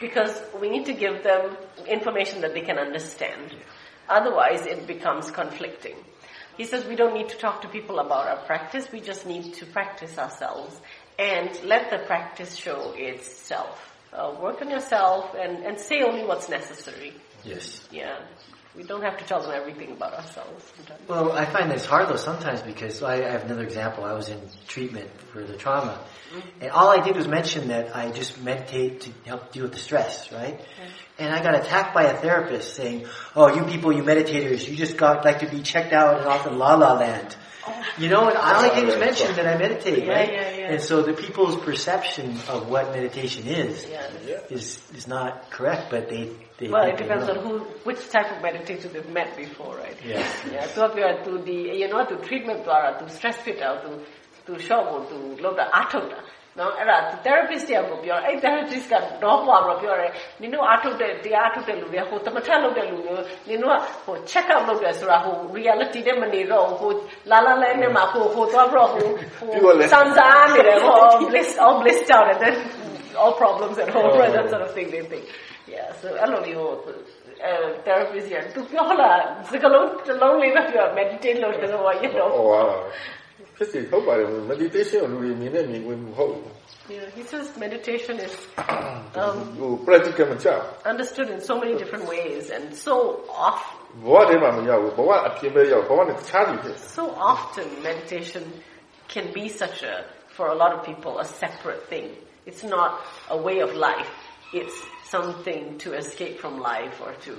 because we need to give them information that they can understand. Otherwise, it becomes conflicting. He says we don't need to talk to people about our practice, we just need to practice ourselves and let the practice show itself. Uh, work on yourself and, and say only what's necessary. Yes. Yeah. We don't have to tell them everything about ourselves. sometimes. Well, I find that it's hard though sometimes because I, I have another example. I was in treatment for the trauma, mm-hmm. and all I did was mention that I just meditate to help deal with the stress, right? And I got attacked by a therapist saying, "Oh, you people, you meditators, you just got like to be checked out and off in La La Land." You know, and I like it was mentioned that I meditate, right? Yeah, yeah, yeah. And so the people's perception of what meditation is is is not correct, but they, they well, it depends on who, which type of meditation they've met before, right? Yeah. yeah. So if you are to the, you know, to treatment dwara, to stress fit out, to to shogu, to lobda, atota. နော်အဲ့ဒါ therapist တယောက်ကိုပြောအဲ့ therapist ကတော့ဟွာတော့ပြောတယ်နင်တို့အားထုတ်တဲ့တရားအားထုတ်တဲ့လူတွေဟိုတမထလုပ်တဲ့လူမျိုးနင်တို့ကဟို check out လုပ်တယ်ဆိုတာဟို reality နဲ့မနေတော့ဘူးဟိုလာလာလဲနဲ့မှာဟိုဟိုသွားပြီးတော့ဟိုဟိုပြောလဲစမ်းစားနေတယ်ဟို bliss all blissed out and then all problems at home right that sort of thing they think yeah so အဲ့လိုမျိုးအဲ therapist ရသူပြောလာစကလုံးတစ်လုံးလေးပဲပြော meditate လုပ်တယ်ဆိုတော့ you know ဟော ဖြစ်စီဟုတ်ပါတယ် meditation ကိုလူတွေမြင်နဲ့မြင်ဝင်မဟုတ်ဘူး yeah he says meditation is um, ဟို practical မကြောက် understood in so many different ways and so off ဘဝထဲမှာမရောက်ဘူးဘဝအပြင်ပဲရောက်ဘဝနဲ့တခြားစီဖြစ် so often meditation can be such a for a lot of people a separate thing it's not a way of life it's something to escape from life or to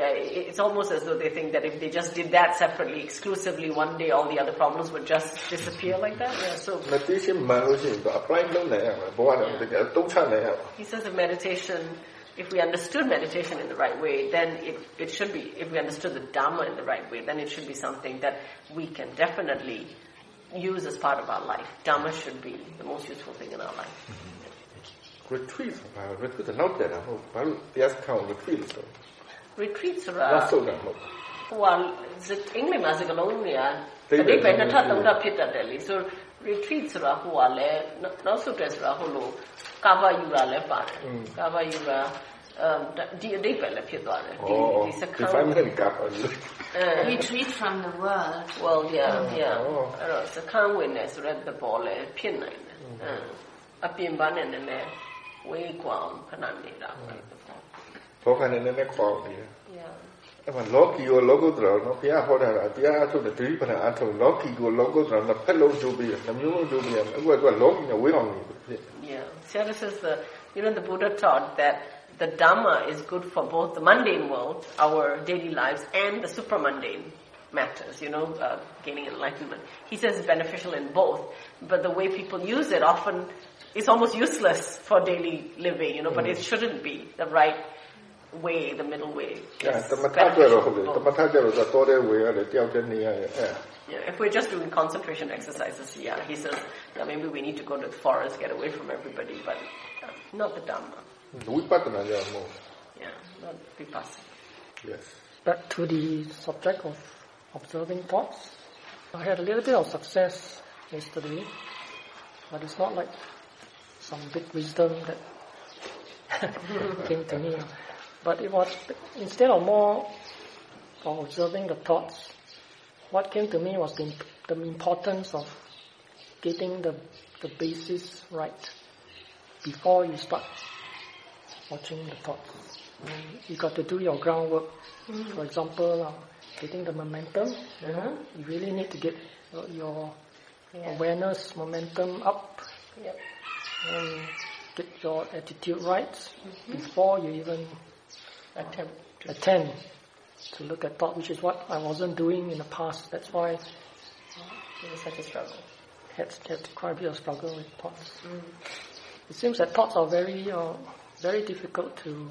yeah, it- it's almost as though they think that if they just did that separately, exclusively, one day all the other problems would just disappear like that. Yeah, so meditation မှန်လို့ရှိရင်သူ apply လုပ်နိုင်ရမှာဘဝနဲ့တကယ်တုံးချနိုင်ရမှာ he says of meditation, if we understood meditation in the right way, then it, it should be, if we understood the Dhamma in the right way, then it should be something that we can definitely use as part of our life. Dhamma should be the most useful thing in our life. retreat ဆိုတာ retreat ကနောက်ပြန်တာမဟုတ်ဘူးဘာလို့တရားစခန်းကို retreat လို့ဆို Retreat ဆိုတော့တာနောက်ဆုတ်တာမဟုတ်ဘူးဟိုကအင်္ဂလိပ်မှာစကားလုံးတွေကသိအတယ်ဓိပ္ပာယ်နှစ်ထပ်သုံးထပ်ဖြစ်တတ်တယ်လေဆို retreat ဆိုတာဟိုကလည်းနောက်ဆုတ်တယ်ဆိုတာဟိုလို cover ယူတာလည်းပါတယ် cover ယူတာအမ်ဒီအဓိပ္ပာယ်လည်းဖြစ်သွားတယ်ဩဒီဒီစဒီကား5 minute gap အဲ့လိုအဲ Retreat from the world. well yeah yeah ဩအဲ့တော့စခန်းဝင်တယ်ဆိုတဲ့သဘောလည်းဖြစ်နိုင်တယ်အင်းအပြင်ပန်းနဲ့နည်းနည်းဝေးကွာအောင်ခဏနေတာပဲ Volgende nek gewoon weer. Ja. En van Loki yo logo draw no pia ho da da tia a thu de tri pana a thu Loki yo logo draw no phet lo do bi no myo lo do bi a ko ko Loki ne wei hong. Yeah. So this is the you know the Buddha taught that the Dhamma is good for both the mundane world, our daily lives, and the super mundane matters, you know, uh, gaining enlightenment. He says it's beneficial in both, but the way people use it often it's almost useless for daily living, you know, mm. but it mm. shouldn't be the right way, the middle way. Yeah, the the yeah. Yeah, if we're just doing concentration exercises, yeah, he says that maybe we need to go to the forest, get away from everybody, but uh, not the Dhamma. More. Yeah, not Vipassana. Yes. Back to the subject of observing thoughts. I had a little bit of success yesterday, but it's not like some big wisdom that came to me. But it was instead of more of observing the thoughts, what came to me was the, the importance of getting the, the basis right before you start watching the thoughts. You got to do your groundwork. Mm-hmm. For example, uh, getting the momentum. You, know, you really need to get uh, your, your awareness momentum up Yep. and get your attitude right mm-hmm. before you even attempt to attend to look at thought, which is what I wasn't doing in the past. That's why it was such a struggle. Had, had quite a bit of struggle with thoughts. Mm. It seems that thoughts are very, uh, very difficult to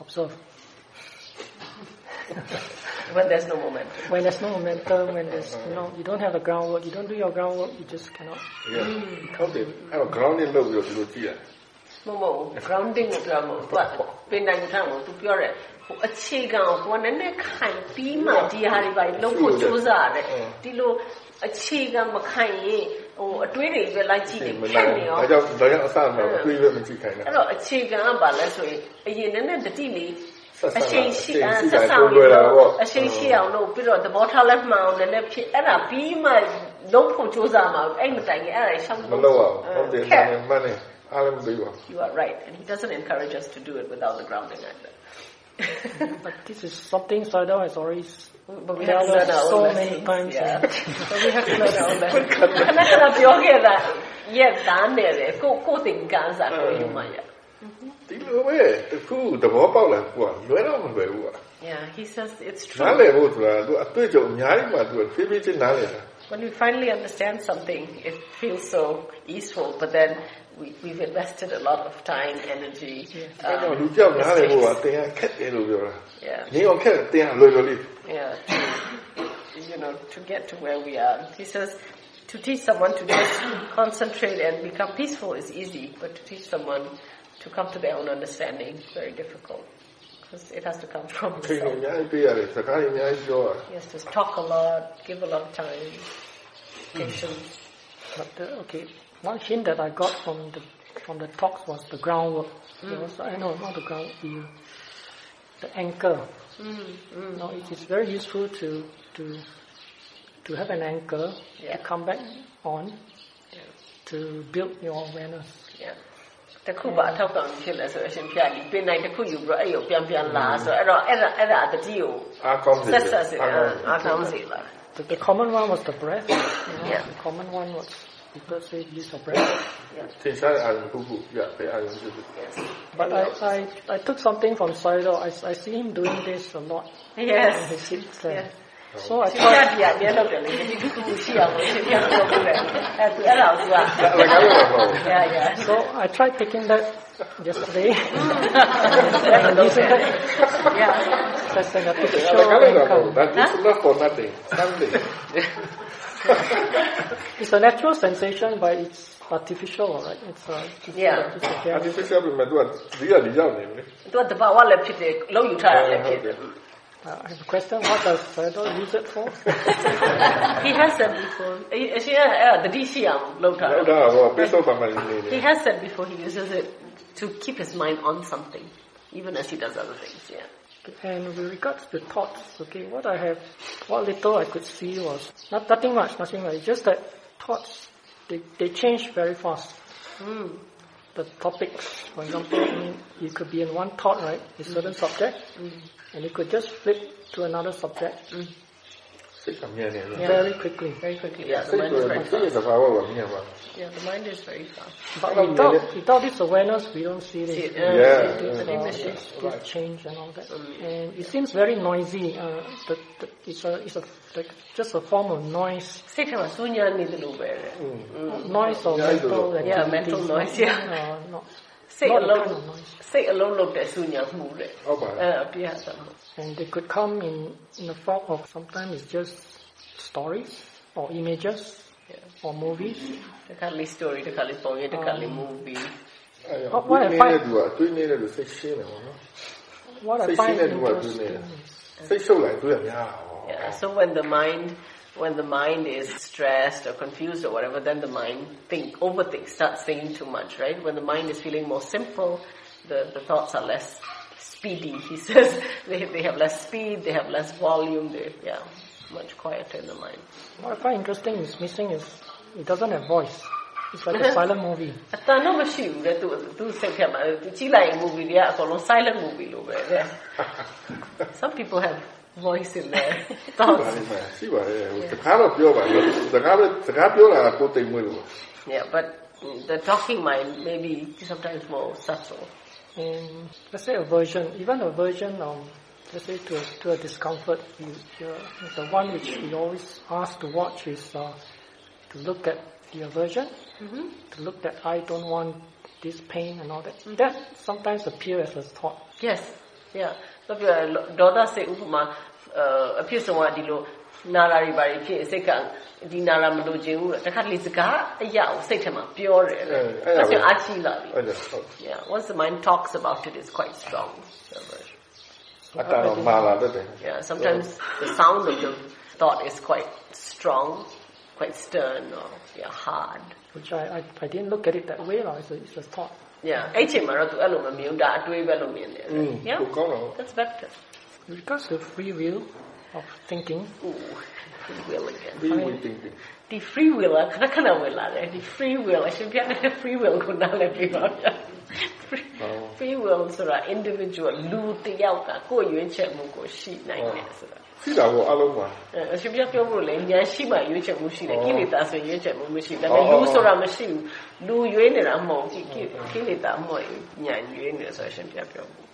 observe. when there's no momentum. When there's uh-huh. no momentum, when there's you know you don't have a groundwork, you don't do your groundwork, you just cannot. Yeah. Mm. How did? How grounding love your? မမဟုတ်ဘူး grounding ကိုပြောမှာသူကပင်တိုင်းထမ်းကိုသူပြောတယ်ဟိုအခြေခံကိုကိုကနည်းနည်းခိုင်ပြီးမှဒီဟာတွေပါလုံးဖို့ကြိုးစားရတယ်ဒီလိုအခြေခံမခိုင်ရင်ဟိုအတွေးတွေပဲလိုက်ကြည့်နေမဖြနိုင်တ်နေရောဘူးဒါကြောင့်ဒါကြောင့်အစမှာအတွေးပဲမကြည့်ခိုင်းတာအဲ့တော့အခြေခံကဘာလဲဆိုရင်အရင်နည်းနည်းတတိလေးဆက်ဆံအရှိန်ရှိအအရှိန်ရှိဆက်တာဆောင်တွဲတာပေါ့အရှိန်ရှိအောင်လို့ပြီးတော့သဘောထားလက်မှန်အောင်လည်းလည်းဖြစ်အဲ့ဒါပြီးမှလုံးဖို့ကြိုးစားမှာအဲ့မတိုင်ရင်အဲ့ဒါရှောင်းမလုပ်အောင်ဟုတ်တယ်ခက်မှန်တယ် မှန်တယ်အားလည်းမပြီးပါဘူး You are right, and he doesn't encourage us to do it without the grounding either. But this is something Sayadaw has already but we have to tell learn us our so own many lessons. times. Yeah. and- but we have to learn our own lessons. ခဏခဏပြောခဲ့တာရက်သားနေတယ်ကိုကိုသင်္ကန်းစာကိုယူမှရ ဒီလိုပဲတခုသဘောပေါက်လာကိုကလွယ်တော့မလွယ်ဘူးကွာ Yeah, he says it's နား true. လည်ဖို့ဆိုတာသူအတွေ့အကြုံအများကြီးမှသူဖြည်းဖြည်းချင်းနားလည်တာ When we finally understand something, it feels so easeful, but then we, we've invested a lot of time, energy. အဲတော့ um, လူကြောက်နားလည်ဖို့က mistakes. တင်ရခက်တယ်လို့ပြောတာ Yeah. ငင်းအောင်ခက်တယ်တင်ရလွယ်လွယ်လေး yeah, to, you know, to get to where we are. He says to teach someone to just concentrate and become peaceful is easy, but to teach someone to come to their own understanding is very difficult because it has to come from ချိန် the အ soul. များကြီးပေးရတယ်စကားတွေအများကြီးပြောရတယ် He has to talk a lot, give a lot of time, patience. But the, okay, one hint that I got from the from the talks was the groundwork. There was, I know not the ground, the the anchor. No, it is very useful to to to have an anchor Yeah. to come back on to build your awareness. Yeah. တခုပါအထောက်ပံ့ဖြစ်လဲဆိုအရှင်ဖျားကြီးပင်နိုင်တစ်ခုယူပြီးတော့အဲ့ကိုပြန်ပြန်လာဆိုအဲ့တော့အဲ့ဒါအဲ့ဒါတတိကို အားကောင်းစေ ဆက်ဆက်စေ အားကောင်းစေ အားကောင်းစေလာ The, the common one was the breath. you know, Yeah. The common one was People say he's a brother. Yes. But I, I, I took something from Sayadaw. I, I see him doing this a lot. Yes. Yes. So I thought... Yeah, yeah, yeah. So I tried taking that yesterday. Yeah. That's an. That is for nothing. Something. It's a natural sensation, but it's artificial, right? It's a, it's Yeah. a, it's a game. artificial ပဲမဲ့သူကဒီကဒီရောက်နေပြီ သူကတဘာဝလည်းဖြစ်တယ်လုံးယူထားတာလည်းဖြစ်တယ် Uh, I have a question. What does Sayadaw use it for? He has said before အအရှင်ကအဲ့ဒါတတိရှိအောင်လုပ်ထား ဟုတ် တာ တာဟောပိဿုပ္ပမနေနေ He has said before he uses it to keep his mind on something, even as he does other things. Yeah. And with regards to thoughts, okay, what I have, what little I could see was not nothing much, nothing much. It's just that thoughts they they change very fast. Hmm. The topics, for example, I mean, you could be in one thought, right, a certain mm-hmm. subject, mm-hmm. and you could just flip to another subject mm. Six of yeah, yeah, yeah. Very quickly, very quickly. Yeah, the mind is very fast. Yeah, the mind is very fast. But I without, mean, without this awareness, we don't see it. See it. Yeah, yeah. See this, yeah. This, this, this change and all that. Mm. And it seems very noisy. Uh, the, the, it's a, it's a, the, just a form of noise. Six mm. of us, sunya ni the Noise or mental, yeah, mental noise. Yeah, uh, not စိတ် Not အ a လုံး kind of noise. စိတ်အလုံးလုပ်တဲ့ဆူညာမှုတဲ့ ဟုတ်ပါတယ် အဲအပြည့်အစုံ And they could come in, in the form of sometimes it's just stories or images or movies. တခါလေး story တခါလေးပုံရိပ်တခါလေး movie အဲ What- ဘာ what I လဲ find- သူကအတွေးနေတဲ့လူစိတ်ရှင်းတယ်ပေါ့နော် What I Say find she had what to interesting do. is စိတ်ရှုပ်လိုက်တွေးရများဟော Yeah. So when the mind, when the mind is stressed or confused or whatever, then the mind think, overthink, starts thinking too much, right? When the mind is feeling more simple, the, the thoughts are less speedy. He says they, they have less speed, they have less volume, they, yeah, much quieter in the mind. what I find interesting is missing is it doesn't have voice. It's like a silent movie. အတန်တော့မရှိဘူးလေသူသူစိတ်ထဲမှာသူကြည့်လိုက်ရင် movie တွေကအကုန်လုံး silent movie လို့ပဲတဲ့ Some people have voice in their ရှိပါ thoughts. လိမ့်မယ်ရှိပါတယ်ဟိုစကားတော့ပြောပါလို့စကားပဲစကားပြောတာကကိုယ်တိမ်မွေးလို့ Yeah, but the talking mind may be sometimes more subtle. And let's say aversion, even aversion, um, let's say to a, to a discomfort, you, you're, the one which we always ask to watch is uh, to look at the aversion, to look that I don't want this pain and all that. That sometimes appear as a thought. Yes. Yeah. ဆိုပြဒေါသစိတ်ဥပမာအဖြစ်ဆုံးကဒီလိုနာရာတွေပါဖြစ်စိတ်ကဒီနာရာမလို့ခြင်းဘူးတခါတလေစကားအရာကိုစိတ်ထဲမှာပြောတယ်အဲ့ဒါဆိုအချီလာပြီ အဲ့ဒါဟုတ် Yeah, once the mind talks about it, it's quite strong. the aversion. အတတော်မာလာတတ်တယ် Yeah, sometimes the sound of the thought is quite strong, quite stern or yeah, hard. Which I, I, I didn't look at it that way, lah. It's a, it's a thought. Yeah, အဲ့ချိန်မှာတော့သူအဲ့လိုမမြင်ဘူးဒါအတွေးပဲလို့မြင်တယ်อืม Yeah, ကိုကောင်းတော့ that's better. With regards to free will of thinking, Ooh, free will again. ပြီးဝင်တင်တယ်ဒီ free will ကခဏခဏဝင်လာတယ်ဒီ free will အရှင်ပြတဲ့ free will ကိုနားလည်ပြီးပါဗျာ Free- free will ဆိုတာ individual လူတစ်ယောက်ကကိုယ်ရွေးချယ်မှုကိုရှိနိုင်တယ်ဆိုတာ ရှိတာကိုအလုံးပါအဲအရှင်ပြပြောဖို့လေဉာဏ်ရှိမှရွေးချယ်မှုရှိတယ်ဩကိလေသာဆိုရွေးချယ်မှုမရှိဘူးဒါပေမဲ့ဩလူဩဆိုတာမရှိဘူးလူရွေးနေတာမဟုတ်ဘူးကိကိလေသာမဟုတ်ဘူးဉာဏ်ရွေးနေတယ်ဆိုအရှင်ပြပြောဖို့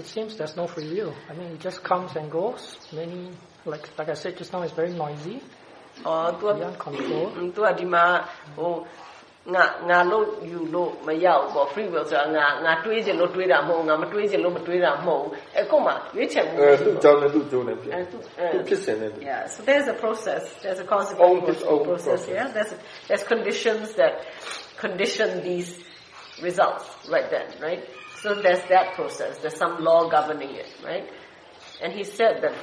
it seems there's no free will. I mean, it just comes and goes. Many, like like I said just now, it's very noisy, အော်သူက beyond control. သူကဒီမှာဟို ငါငါလို့ယူလို့မရောက်ဘူးပေါ့ free will ဆိုတာငါငါတွေးခြင်းလို့တွေးတာမဟုတ်ဘူးငါမတွေးခြင်းလို့မတွေးတာမဟုတ်ဘူးအခုမှရွေးချယ်မှု အဲသူ့ကြောင့်လည်းသူ့ကျိုးလည်းပြ အဲသူအဲ သူဖြစ်စင်တယ် Yeah, so there's a process. There's a Own consequence its own process. process. Yeah, there's there's conditions that condition these results right then, right? So there's that process. There's some law governing it, right? And he said that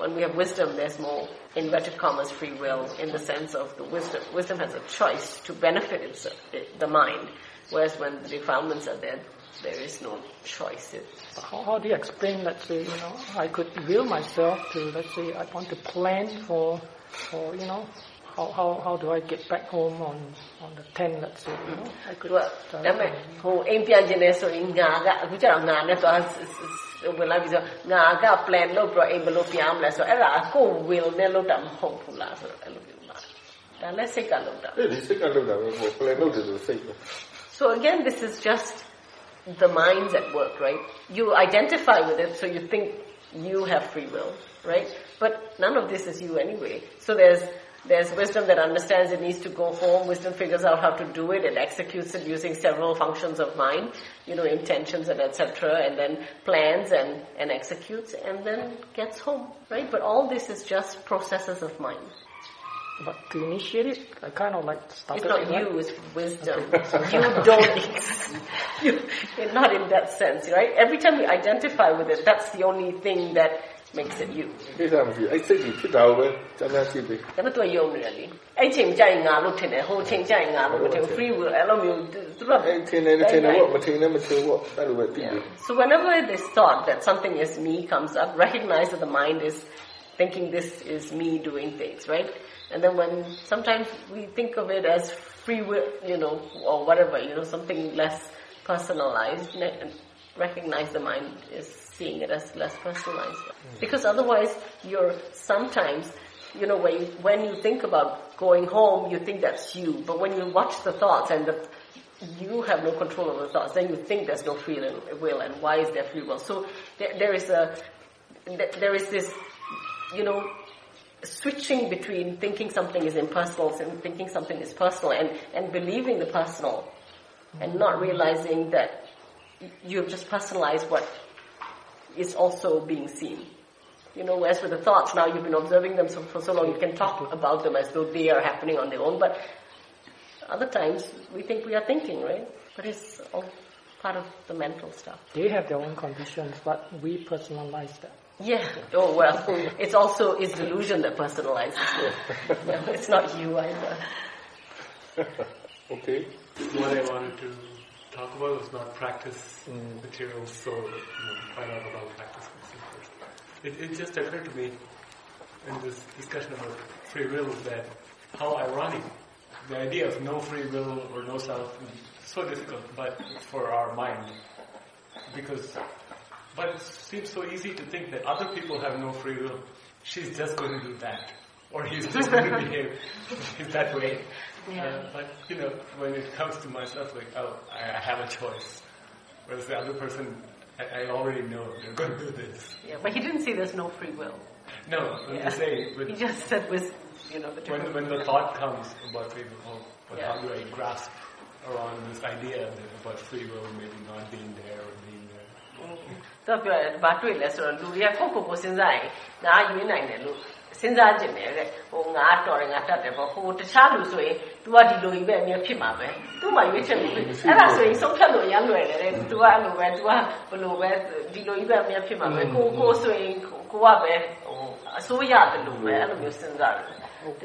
when we have wisdom, there's more inverted commas free will in the sense of the wisdom. Wisdom has a choice to benefit its, it, the mind, whereas when the defilements are there, there is no choice. It, How, how do you explain, let's say, you know, I could will myself to, let's say, I want to plan for, for you know, how, how, how do I get back home on, on the 10th, let's say, you know, I သူ could, ကဒါပေမဲ့ဟိုအိမ်ပြန်ကျင်နေဆိုရင်ငါကအခုကျတော့ငါနဲ့သွား ဝင်လာပြီးဆိုငါက plan လုပ်ပြီးတော့အိမ်ဘယ်လိုပြန်မလဲဆိုတော့အဲ့ဒါကို will နဲ့လုပ်တာမဟုတ်ဘူးလားဆိုတော့အဲ့လိုမျိုးလားဒါလည်းစိတ်ကလုပ်တာ အဲ့ဒီစိတ်ကလောက်တာပဲဟို plan လုပ်တယ်ဆိုစိတ်ပဲ So again this is just the mind's at work right you identify with it so you think you have free will right but none of this is you anyway so there's there's wisdom that understands it needs to go home. Wisdom figures out how to do it and executes it using several functions of mind, you know, intentions and etc. And then plans and, and executes and then gets home, right? But all this is just processes of mind. but to initiate it, I kind of like It's started not it, right? you, it's wisdom. you don't, you, not in that sense, right? Every time you identify with it, that's the only thing that makes it you. ကိစ္စမရှိအဲ့စိတ်ကြီးဖြစ်တာကိုပဲစမ်းစမ်းကြည့်ပေး ဒါပေမဲ့သူကယုံနေတယ်လေအဲ့ချိန်ကြိုင်ငါလို့ထင်တယ်ဟိုချိန်ကြိုင်ငါလို့မထင်ဘူး free will အဲ့လိုမျိုးသူက အဲ့ထင်တယ်ထင်တယ်ပေါ့မထင်လည်းမထင်ဘူးပေါ့အဲ့လိုပဲသိတယ် So whenever this thought that something is me comes up, recognize that the mind is thinking this is me doing things, right? And then when sometimes we think of it as free will, you know, or whatever, you know, something less personalized, ne- recognize the mind is seeing it as less personalized. Because otherwise you're sometimes, you know, when you, when you think about going home, you think that's you. But when you watch the thoughts and the you have no control over the thoughts, then you think there's no free will, and why is there free will? So there, there is a, there is this, you know, switching between thinking something is impersonal and thinking something is personal, and and believing the personal, and not realizing that you have just personalized what is also being seen. You know, as for the thoughts, now you've been observing them so, for so long, you can talk about them as though they are happening on their own, but other times we think we are thinking, right? But it's all part of the mental stuff. They have their own conditions, but we personalize them. Yeah. Oh well, it's also it's delusion that personalizes it. No, it's not you either. okay. What I wanted to talk about was not practice materials, so you know, find out about practice. It, it just occurred to me in this discussion about free will that how ironic the idea of no free will or no self is so difficult, but for our mind because. But it seems so easy to think that other people have no free will. She's just going to do that, or he's just going to behave in that way. Yeah. Uh, but you know, when it comes to myself, like, oh, I, I have a choice. Whereas the other person, I, I already know they're going to do this. Yeah, but he didn't say there's no free will. No, I'm Yeah. just saying. But He just said with, you know, the when, different. when the thought comes about free will, oh, but Yeah. how do I grasp around this idea that about free will maybe not being there or being there? တော့ပြောတယ်ဘာတွေ့လဲဆိုတော့လူတွေကကိုယ့်ကိုယ်ကိုစဉ်းစားရင်ငါရွေးနိုင်တယ်လို့ စဉ်းစားကြည့်တယ်တဲ့ဟိုငါတော်တယ်ငါတတ်တယ်ပေါ့ဟိုတခြားလူဆိုရင် तू ကဒီလိုကြီးပဲအမြဲဖြစ်မှာပဲ तू မှရွေးချက်လို့အဲ့ဒါဆိုရင်ဆုံးဖြတ်လို့ရမ်းလွယ်တယ်တဲ့ तू ကအဲ့လိုပဲ तू ကဘယ်လိုပဲဒီလိုကြီးပဲအမြဲဖြစ်မှာပဲကိုကိုဆိုရင်ကိုကပဲဟိုအစိုးရတယ်လို့ပဲအဲ့လိုမျိုးစဉ်းစားတယ်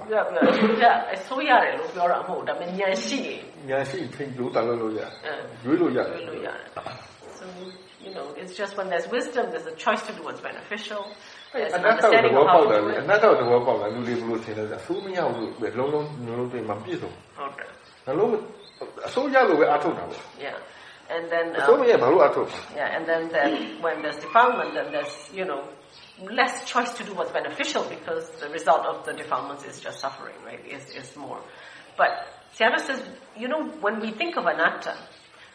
ပြောပြောအစိုးရအစိုးရတယ်လို့ပြောတာမဟုတ်ဒါပေမဲ့ဉာဏ်ရှိရင် ညာရှိထင်လို့တန်လို့လို့ရ အဲ ရွေးလို့ရ ရွေးလို့ရတယ် So, you know, it's just when there's wisdom, there's a choice to do what's beneficial. And that's how the and that's how the long long long long. Yeah. And then um, yeah, and then when there's defilement then there's, you know, less choice to do what's beneficial because the result of the defilements is just suffering, right? Is is more. But Sayadaw says, you know, when we think of anatta,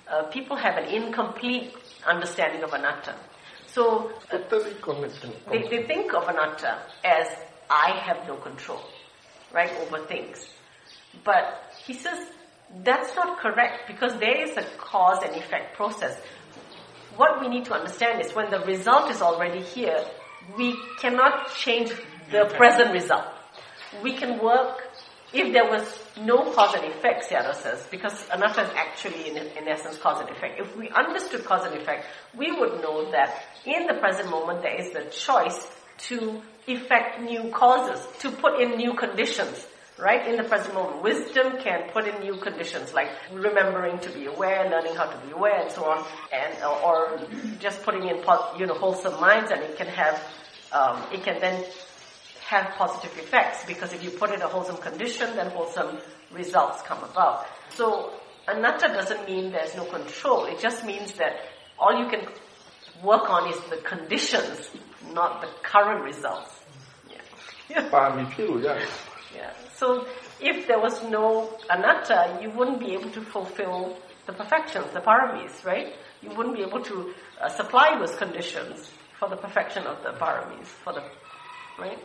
uh, people have an incomplete understanding of anatta. So uh, they, they think of anatta as I have no control, right, over things. But he says that's not correct because there is a cause and effect process. What we need to understand is when the result is already here, we cannot change the present result. We can work if there was no cause and effect, Sayadaw says, because anatta is actually in, in essence cause and effect. If we understood cause and effect, we would know that in the present moment there is the choice to effect new causes, to put in new conditions, right? In the present moment. Wisdom can put in new conditions, like remembering to be aware, learning how to be aware, and so on, and or just putting in, you know, wholesome minds, and it can have, um, it can then have positive effects because if you put in a wholesome condition, then wholesome results come about. So anatta doesn't mean there's no control. It just means that all you can work on is the conditions, not the current results. Yeah. yeah. yeah. So if there was no anatta, you wouldn't be able to fulfill the perfections, the paramis, right? You wouldn't be able to uh, supply those conditions for the perfection of the paramis, for the right?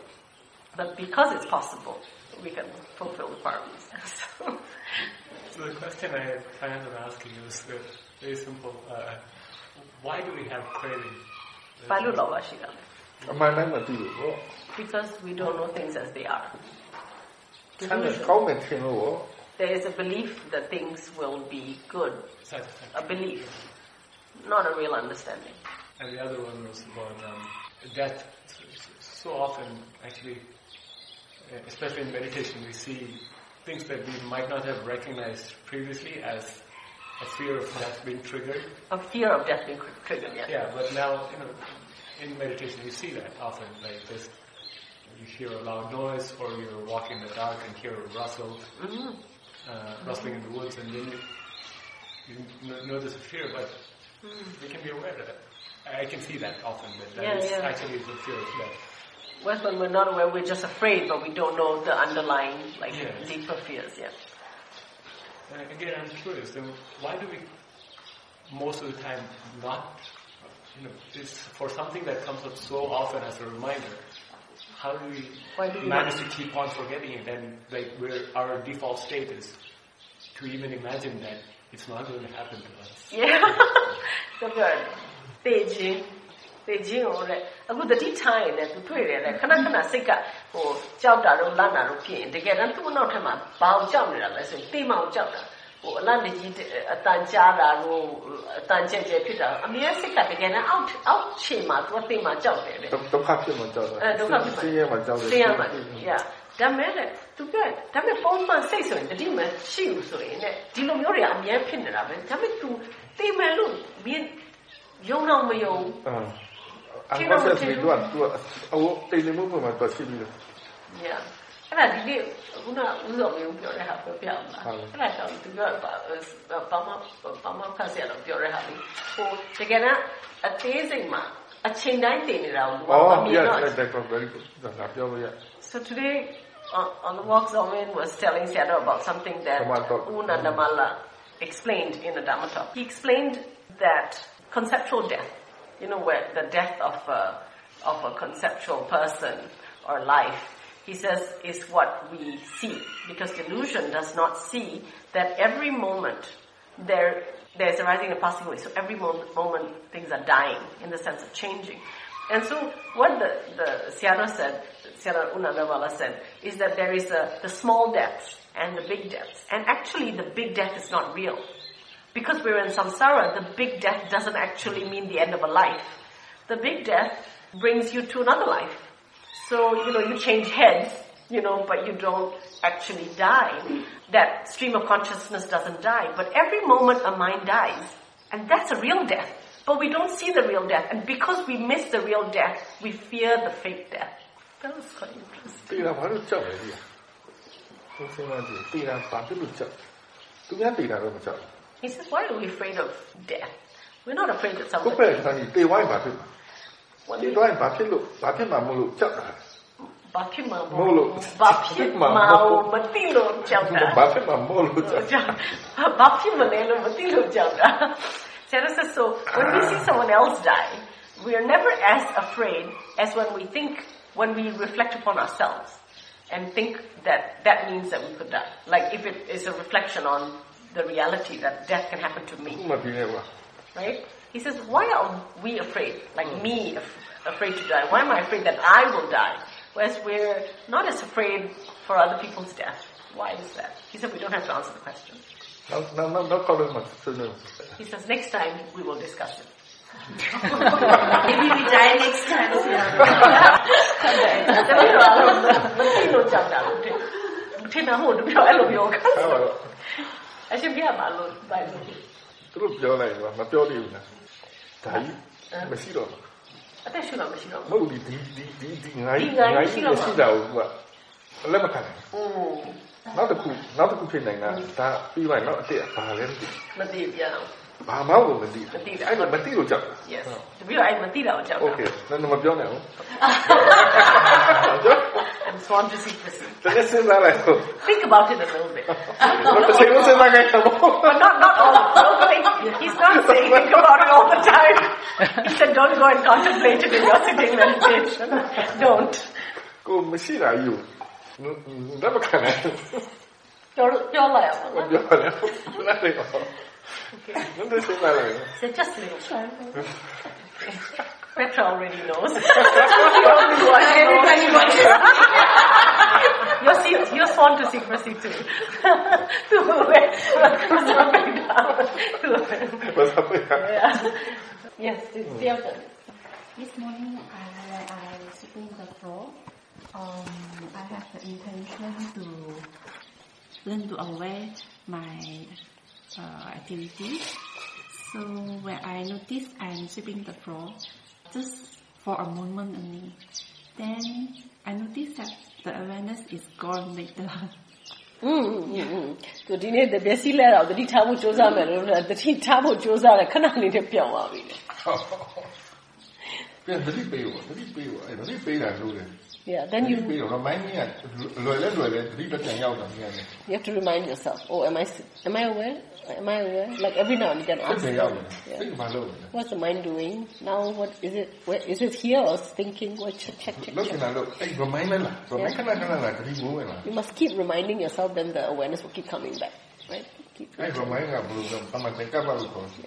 but because it's possible, we can fulfill requirements. so, so the question I planned on asking is very simple. Uh, why do we have craving? Because we don't know things as they are. There is a belief that things will be good. A belief, not a real understanding. And the other one was about um, death. So often, actually, especially in meditation, we see things that we might not have recognized previously as a fear of death being triggered. A fear of death being triggered, yeah. Yeah, but now, you know, in meditation, you see that often. Like this, you hear a loud noise, or you're walking in the dark and hear a rustle, Mhm. uh, rustling in the woods, and then you, you n- notice a fear, but we can be aware of it. I can see that often, that that Yeah, is yeah. actually the fear of death. Whereas when we're not aware, we're just afraid, but we don't know the underlying, like, deeper fears, yeah. Uh, again, I'm curious, so why do we most of the time not, you know, this, for something that comes up so often as a reminder, how do we why do manage to keep on forgetting it and, like, where our default state is to even imagine that it's not going to happen to us? Yeah. so good. Beijing. သေခြင်းသေခြင်းကိုလေအခုတတိထားရင်လည်းသူတွေ့တယ်လေခဏခဏစိတ်ကဟိုကြောက်တာတော့လန့်တာတော့ဖြစ်ရင်တကယ်တမ်းသူ့နောက်ထပ်မှာဘာကိုကြောက်နေတာလဲဆိုရင်တေးမအောင်ကြောက်တာဟိုအလန့်တကြီးအတန်ကြားတာလို့အတန်ကြဲကြဲဖြစ်တာအမြဲစိတ်ကတကယ်တမ်းအောက်အောက်ခြေမှာသူကတေးမကြောက်တယ်လေဒုက္ခဖြစ်မှကြောက်တာအဲဒုက္ခဖြစ်မှာဆင်းရဲမှကြောက်တယ်ဆင်းရဲမှာ yeah ဒါမဲ့လေသူပြောတယ်ဒါမဲ့ပုံမှန်စိတ်ဆိုရင်တတိမရှိဘူးဆိုရင်လေဒီလိုမျိုးတွေအများဖြစ်နေတာပဲဒါမဲ့ तू တေးမယ်လို့မြင်ယုံတော့မယုံ Angosia is with one. တိတ်နေမှုပုံမှာသွားရှိပြီးတော့ Yeah. အဲ့ဒါဒီနေ့ခုနဦးစောမျိုးပြောတဲ့ဟာပြောပြအောင်လားအဲ့ဒါကြောင့်သူကဘာမှဘာမှဖတ်စရာတော့ပြောတဲ့ဟာလေဟိုတကယ်တော့အသေးစိတ်မှာအချိန်တိုင်းတင်နေတာကိုဘာမှမမြင်တော့ Oh yeah that's very good ဒါပြောရ So today on, on the walk Zomin was telling Sayadaw about something that U Nandamala explained in the Dhamma talk. He explained that conceptual death you know, where the death of a, of a conceptual person or life, he says, is what we see. Because delusion does not see that every moment there there's arising and passing away. So every moment, moment things are dying in the sense of changing. And so what the, the Sayadaw said, Sayadaw U Nandamala said, is that there is a, the small depths and the big depths. And actually the big death is not real because we're in samsara, the big death doesn't actually mean the end of a life. The big death brings you to another life. So, you know, you change heads, you know, but you don't actually die. That stream of consciousness doesn't die. But every moment a mind dies, and that's a real death. But we don't see the real death. And because we miss the real death, we fear the fake death. That was quite interesting. 对了，我还是叫了一句，就是那句，对了，反正就叫，中间对了都不叫了。he says, why are we afraid of death? We're not afraid that someone... ကိုယ့်ရဲ့ခန္ဓာကြီးတေဝိုင်းပါဖြစ်မှာ။တေဝိုင်းဘာဖြစ်လို့ဘာဖြစ်မှာမလို့ကြောက်တာလဲ။ဘာဖြစ်မှာမလို့ဘာဖြစ်မှာမသိလို့ကြောက်တာ။ဘာဖြစ်မှာမလို့ကြောက်တာ။ဘာဖြစ်မလဲလို့မသိလို့ကြောက်တာ။ Sayadaw says, so when we see someone else die, we are never as afraid as when we think, when we reflect upon ourselves and think that that means that we could die. Like if it is a reflection on the reality that death can happen to me. Right? He says, why are we afraid? Like mm. me, af- afraid to die. Why am I afraid that I will die? Whereas we're not as afraid for other people's death. Why is that? He said, we don't have to answer the question. No, no, no, no problem. He says, next time we will discuss it. Maybe we die next time. တပည့်တော်ကတော့မသိလို့ကြောက်တာလို့ထင်ထင်တာဟုတ်တယ်ပြောအဲ့လိုပြောခါဟုတ်ပါတော့အရှင်ပြပါလို့ပိုင်လို့သူတို့ပြောလိုက်တော့မပြောသေးဘူးလားဒါကြီးမရှိတော့ဘူးအသက်ရှူတော့မရှိတော့မဘူးဟုတ်ဒီဒီဒီဒီဒီငါကြီးဒီငါကြီးငါရှိကြီးတော့ရှိမှာတာကိုကလက်မခံနိုင်อืมနောက်တစ်ခုနောက်တစ်ခုဖြစ်နိုင်တာဒါပြီးသွားရင်နောက်အစ်စ်ဘာလဲမသိမသိပြန်အောင် ဘာမှကိုမသိဘူးမသိတာအဲ့တော့မသိလို့ကြောက်တာ yes တပည့်တော်အဲ့မသိတာကိုကြောက်တာ okay နော်မပြောနဲ့ဟုတ် I'm so ambitious တကယ်စဉ်းစားလိုက်တော့ think about it a little bit ဘာတစ်ချိန်လုံးစဉ်းစားခဲ့တာပေါ့ not not all he's not saying think about it all the time he said don't go and contemplate it in your sitting meditation don't ကိုမရှိတာယူဒါမခံနိုင်ပြောပြောလိုက်အောင်ပြောလိုက်အောင် doesn't it seem like? Just a little. Petra already knows. Everybody wants You're, you're sworn to secrecy too. to what's happening now. What's happening now? Yes, it's mm. your turn. This morning I, I speaking the floor. Um, I have the intention to learn to aware my uh, activities. So when I notice I'm sweeping the floor, just for a moment only, then I notice that the awareness is gone later. อืมอืมอืมသူဒီနေ့တပည့်စီလဲတော့တတိထားဖို့စူးစမ်းမယ်လို့တတိထားဖို့စူးစမ်းတယ်ခဏလေးနဲ့ပြောင်းသွားပြီလေ ပြန်သတိပေးဖို့သတိပေးဖို့အဲ့သတိပေးတာလို့လေ Yeah, then you, you remind me You have to remind yourself. Oh, am I am I aware? Am I aware? Like every now and again, ask. Yeah. What's the mind doing now? What is it? Where, is it here or thinking? What check check check. check. Yeah. You must keep reminding yourself. Then the awareness will keep coming back, right? Keep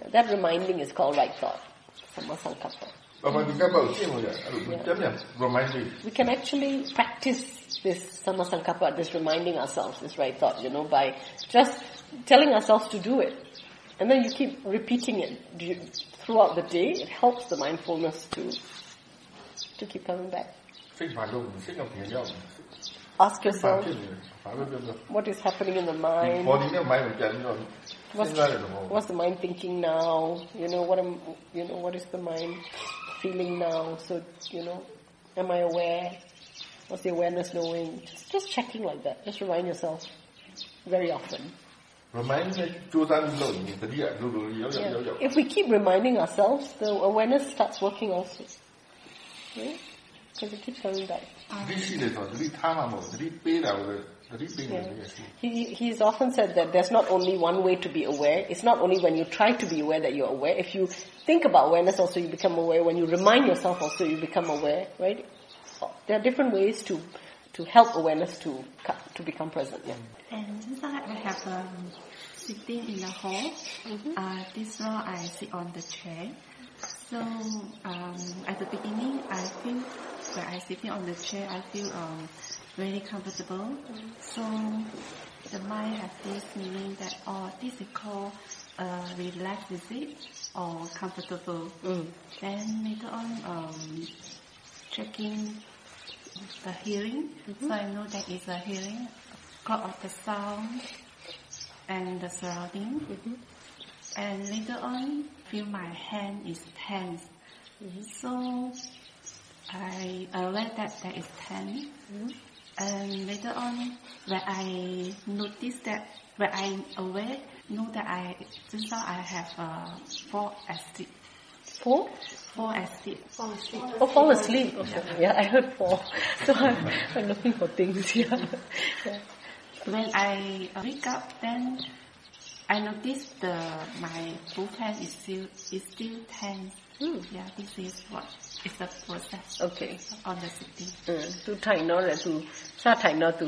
yeah, that reminding is called right thought, sammasankappa. We can actually practice this sammasankappa, this reminding ourselves, this right thought, you know, by just telling ourselves to do it. And then you keep repeating it throughout the day. It helps the mindfulness to, to keep coming back. Ask yourself, what is happening in the mind? What's, what's the mind thinking now? You know, what am, you know, what is the mind? feeling now? So, you know, am I aware? What's the awareness knowing? Just, just checking like that. Just remind yourself very often. Remind yeah. If we keep reminding ourselves, the awareness starts working also. Right? Because it keeps coming back. He, he's often said that there's not only one way to be aware. It's not only when you try to be aware that you're aware. If you think about awareness also you become aware. When you remind yourself also you become aware, right? There are different ways to, to help awareness to, to become present. Yeah. And this I have a sitting in the hall. Mm-hmm. Uh, this row I sit on the chair. So um, at the beginning I feel when I sitting on the chair I feel um, very comfortable. So the mind has this meaning that this is called uh, relaxed is it or comfortable. Then later on um, checking the hearing. So I know that it's a hearing because of the sound and the surrounding. And later on, feel my hand is tense. So I aware that there is tense. And later on, when I notice that, when I'm aware, know that I just now I have uh, fall asleep. Fall? Fall asleep. Fall asleep. Oh, fall asleep. Okay. Yeah, I heard fall. So I'm, I'm looking for things. Yeah. yeah. When I wake up, then I notice the my both hand is still is still tense. Yeah, this is what is the process. Okay. On the sitting. อืมသူထိုင်တော့လေသူစထိုင်တော့သူ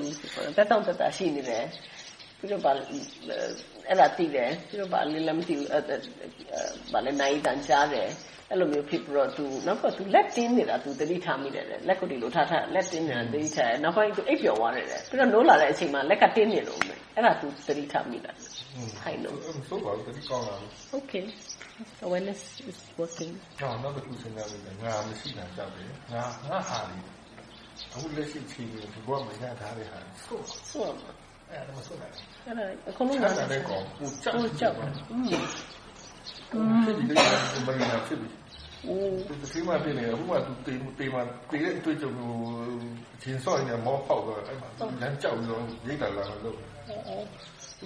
တက်တော့တက်တာရှိနေတယ်ပြီးတော့ဗာအဲ့ဒါသိတယ်ပြီးတော့ဗာလည်းလည်းမသိဘူးအဲ့အဲ့ဗာလည်းနိုင်တန်ကြားတယ်အဲ့လိုမျိုးဖြစ်ပြီးတော့သူနောက်တော့သူလက်တင်းနေတာသူသတိထားမိတယ်လေလက်ကိုဒီလိုထားထားလက်တင်းနေတာသတိထားတယ်နောက်ပိုင်းသူအိပ်ပျော်သွားတယ်လေပြီးတော့နိုးလာတဲ့အချိန်မှာလက်ကတင်းနေလို့မယ် အဲ့ဒါသူသတိထားမိတာထိုင်လို့ ဆိုပါဘူးတတိကောင်းလာဘူး Okay awareness is working နောက်နောက်တစ်ခုစဉ်းစားလို့ငါမရှိတာကြောက်တယ်ငါငါဟာလေအခုလက်ရှိချိန်ကိုဒီဘောမရထားတဲ့ဟာဆို ဆိုတော့ အဲ့ဒါမဆိုနိုင် အဲ့ဒါအကုန်လုံး ချမ်းသာတဲ့ကောင်ပူကြောက် ပူကြောက်อืม ဖြစ်ပြီးတော့မရနာဖြစ်ပြီး อืม ဒီကိမှပြင်နေအခုမှသူတေးတေးမှတေးတဲ့အတွေ့အကြုံကိုချင်းစောရင်မောဖောက်တော့အဲ့မှာသူလမ်းကြောက်ပြီးတော့ရိတ်တာလာလို့သူ ခဏ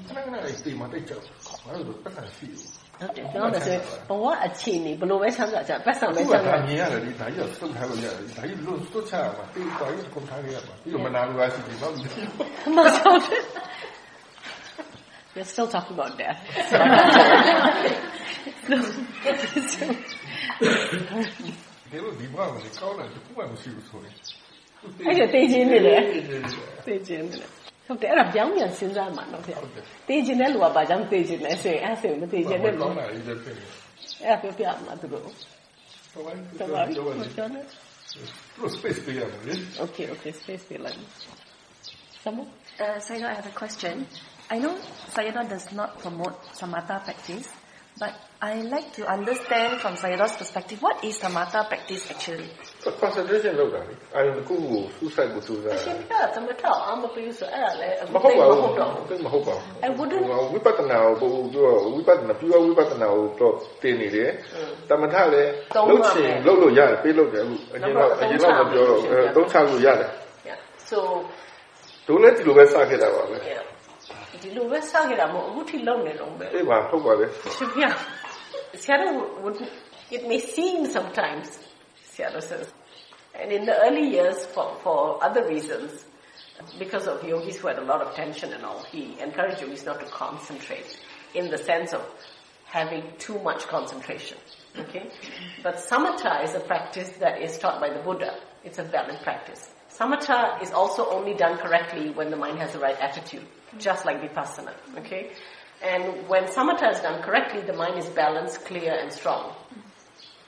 ခဏလေးတေးမှတိတ်ကြောက်ဘာလို့လဲပတ်စံရှိဘူးဟုတ်တယ်ပြောမယ်ဆိုရင်ဘဝအခြေအနေဘယ်လိုပဲချမ်းသာကြပတ်စံပဲအခုကချမ်းသာဒါမြင်ရတယ်ဒီဒါကြီးတော့သုတ်ထားလို့ရတယ်ဒါကြီးလွတ်သုတ်ချရမှာတေးတော်ကြီးကုန်ထားရမှာပြီးတော့မနာလို့ရရှိတယ်တော့မဆောက်တယ် We're still talking about death. ဒီလိုဒီဘာကိုကောင်းတယ်ဒီဘာမရှိဘူးဆိုရင်အဲ့ဒါသိချင်း ဟုတ်တယ်အဲ့ဒါပြောင်းပြန်စဉ်းစားမှာနော်ဗျာတေးခြင်းတဲ့လူကဘာကြောင့်တေးခြင်းလဲဆိုရင်အဲ့ဆိုမတေးခြင်းတဲ့လူအဲ့ဒါပြောပြမှာသူတို့တော်ပါပြီတော်ပါပြီတော်ပါ space? Okay, okay, space please. Samu? Uh, Sayadaw, I have a question. I know Sayadaw does not promote samatha practice, but I like to understand from Sayadaw's perspective, what is samatha practice actually? concentration လောက်တာလေအာရုံတစ်ခုကိုစူးစိုက်ကိုစူးစိုက်ရှင်ပြသမထအောင်မပေးဆိုအဲ့ဒါလည်းမဟုတ်ပါဘူးဟုတ်တော့သိမဟုတ်ပါဘူး I wouldn't ဝိပဿနာကိုပြောဝိပဿနာပြဝိပဿနာကိုတော့တင်နေတယ်တမထလည်းသုံးလုတ်ပါချင်မယ်လုတ်လို့ရတယ်ပေးလို့တယ်အခုအရင်တော့အရင်တော့မပြောတော့အဲသုံးချလို့ရတယ် Yeah. So ဒုလည်းဒီလိုပဲစခဲ့တာပါပဲ yeah. ဒီလိုပဲစောက်ရတာမဟုတ်အခုထိလုံနေတော့ပဲ အေးပါဟုတ်ပါလေ Yeah. Seattle would, it may seem sometimes, Seattle says, and in the early years for, for other reasons, because of yogis who had a lot of tension and all, he encouraged yogis not to concentrate in the sense of having too much concentration. Okay? But samatha is a practice that is taught by the Buddha. It's a valid practice. samatha is also only done correctly when the mind has the right attitude, just like vipassana. Okay, and when samatha is done correctly, the mind is balanced, clear, and strong,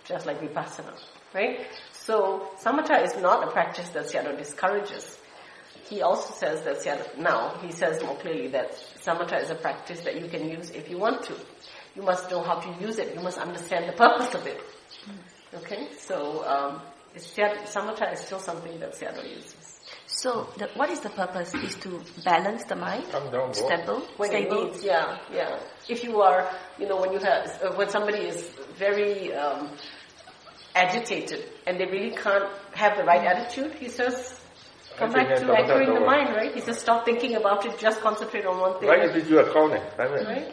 just like vipassana. Right? So samatha is not a practice that Sayadaw discourages. He also says that Sayadaw, now he says more clearly that samatha is a practice that you can use if you want to. You must know how to use it. You must understand the purpose of it. Okay, so um, it's samatha is still something that Sayadaw uses. So, the, what is the purpose? Is to balance the mind, down, stable, when stable. Needs, yeah, yeah. If you are, you know, when you have, uh, when somebody is very um, agitated and they really can't have the right attitude, he says, come back to anchoring the mind, right? He says, stop thinking about it, just concentrate on one thing. Why did you account? Right?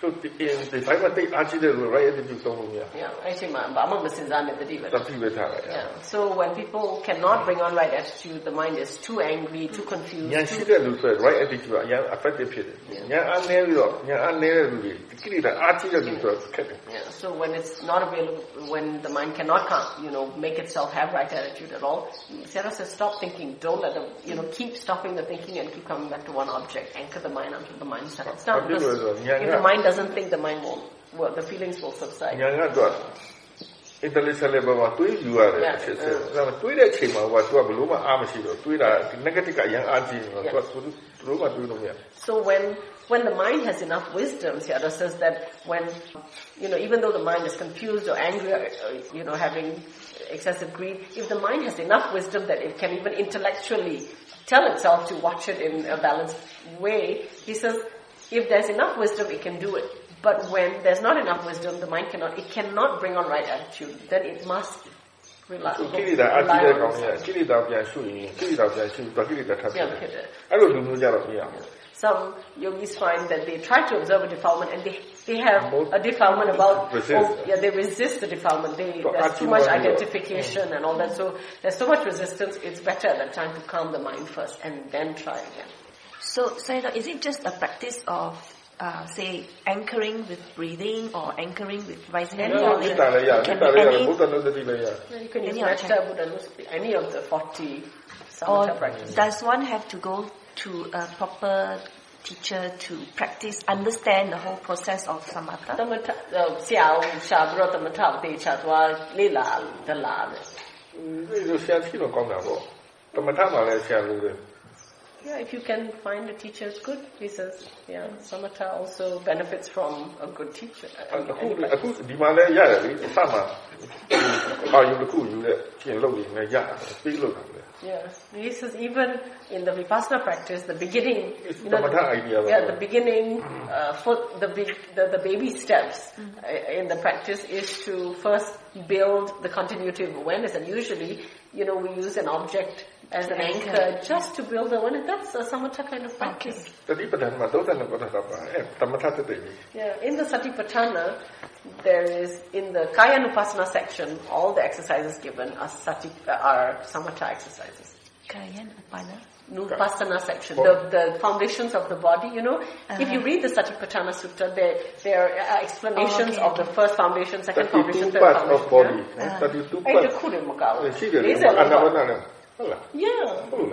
လူတိုင်းမရဘူးဆိုဒီဒီဘိုင်းမှာတိတ်အားကြီးတဲ့လူ right attitude သုံးလို့မရ Yeah, actually, ma, ba ma masinzan ne tadi တ ba. တိပဲထားလိုက် Yeah. So when people cannot bring on right attitude, the mind is too angry, too confused. ညာရှိ too- တဲ့လူဆိုရင် right attitude ကအရင် effective ဖြစ်တယ်ညာအားနည်းပြီးတော့ညာအားနည်းတဲ့လူတွေကိရိတာအားကြီးတဲ့လူဆိုတော့ခက်တယ် Yeah, so when it's not available, when the mind cannot, come, you know, make itself have right attitude at all, Sarah says stop thinking. Don't let them, you know, keep stopping the thinking and keep coming back to one object. Anchor the mind until the mind settles down. How do you Because do it? Yeah, if yeah. the mind doesn't think the mind will, well, the feelings will subside. Uh. So when when the mind has enough wisdom, Sayadaw says that when you know even though the mind is confused or angry, or, you know having excessive greed, if the mind has enough wisdom that it can even intellectually tell itself to watch it in a balanced way, he says if there's enough wisdom, it can do it. But when there's not enough wisdom, the mind cannot, it cannot bring on right attitude. Then it must rely, သူကိရိတာအားကြီး rely တဲ့ on ကောင်ကြီး itself. ကိရိတာပြန်ရှုရင်ကိရိတာပြန်ရှုတော့ကိရိတာထပ်ဖြစ် Yeah, တယ် ဖြစ်တယ် အဲ့လိုလူမျိုးကြတော့မရဘူး Some yogis find that they try to observe a defilement and they, they have a defilement about, Resist. oh, yeah, they resist the defilement. They, So there's too actually much what you- identification and all that. So there's so much resistance. It's better at that time to calm the mind first and then try again. So, Sayadaw, is it just a practice of, uh, say, anchoring with breathing or anchoring with rising and falling? Yeah, you can use any of the 40 samatha practices. Does one have to go to a proper teacher to practice, understand the whole process of samatha? Samatha, uh, xiao, xia, bro, samatha, de, xia, dua, li la, de la. 那就先听了讲两个，怎么他妈来先录的？Yeah, if you can find a teacher, it's good. He says, yeah, samatha also benefits from a good teacher. အခုအခုဒီမှာလည်းရတယ်လေအစမှာအာယုတစ်ခုယူတဲ့ပြင်လုပ်နေလည်းရတယ်ပြီးလို့တာလေ Yeah, he says even in the vipassana practice, the beginning, you know, Samatha idea, yeah, right? the beginning, uh, foot, the, big, the the baby steps uh, in the practice is to first build the continuity of awareness, and usually, you know, we use an object as an anchor just to build a one. That's a samatha kind of practice. Satipatthana. Yeah, in the Satipatthana, there is, in the Kayanupassana section, all the exercises given are, sati, are samatha exercises. Kaya Nupasana? Nupasana section, the, the foundations of the body. You know, uh-huh. if you uh-huh. read the Satipatthana Sutta, there, there are uh, explanations oh, okay, of okay. the first foundation, second foundation, third foundation. Of body, yeah. uh-huh. 32 parts. parts. Yeah. Um,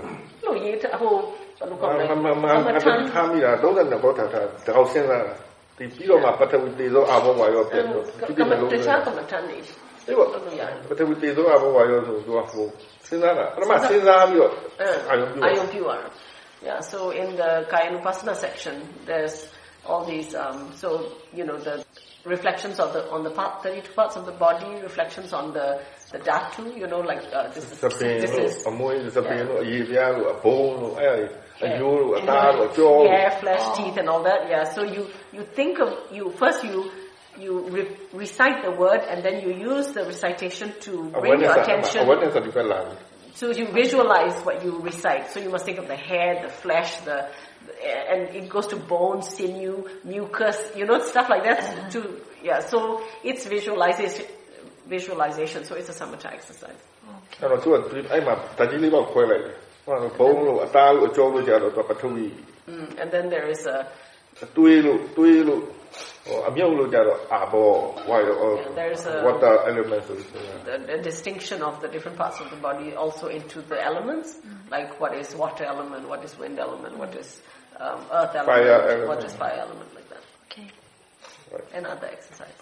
uh, yeah, so in the Kayanupassana section, there's all these, um, so, you know, the reflections of the, on the part, 32 parts of the body, reflections on the the dhatu, you know, like uh, this is... a bone, a yeah. flesh teeth and all that yeah. So you you think of you first you you re recite the word and then you use the recitation to bring your attention. awareness ကဒီကလာ so you visualize what you recite. So you must think of the hair, the flesh, the, and it goes to bone, sinew, mucus, you know, stuff like that. To yeah, so it's visualization Visualization. So it's a samatha exercise. အဲ့တော့သူကအဲ့မှာတကြီးလေးပေါ့ခွဲလိုက်တယ်ဟိုဘုံလို့အသားလို့အကြောလို့ကြတော့ပထဝီ Mm, and then there is a အတွေးလို့တွေးလို့ဟိုအမြုပ်လို့ကြတော့အာဘော why Yeah, there's a- water element ဆိုလို့ရှိရင် the, the distinction of the different parts of the body also into the elements, like what is water element, what is wind element, what is um, earth element, Fire what element. is fire element, like that, Okay. and other exercises.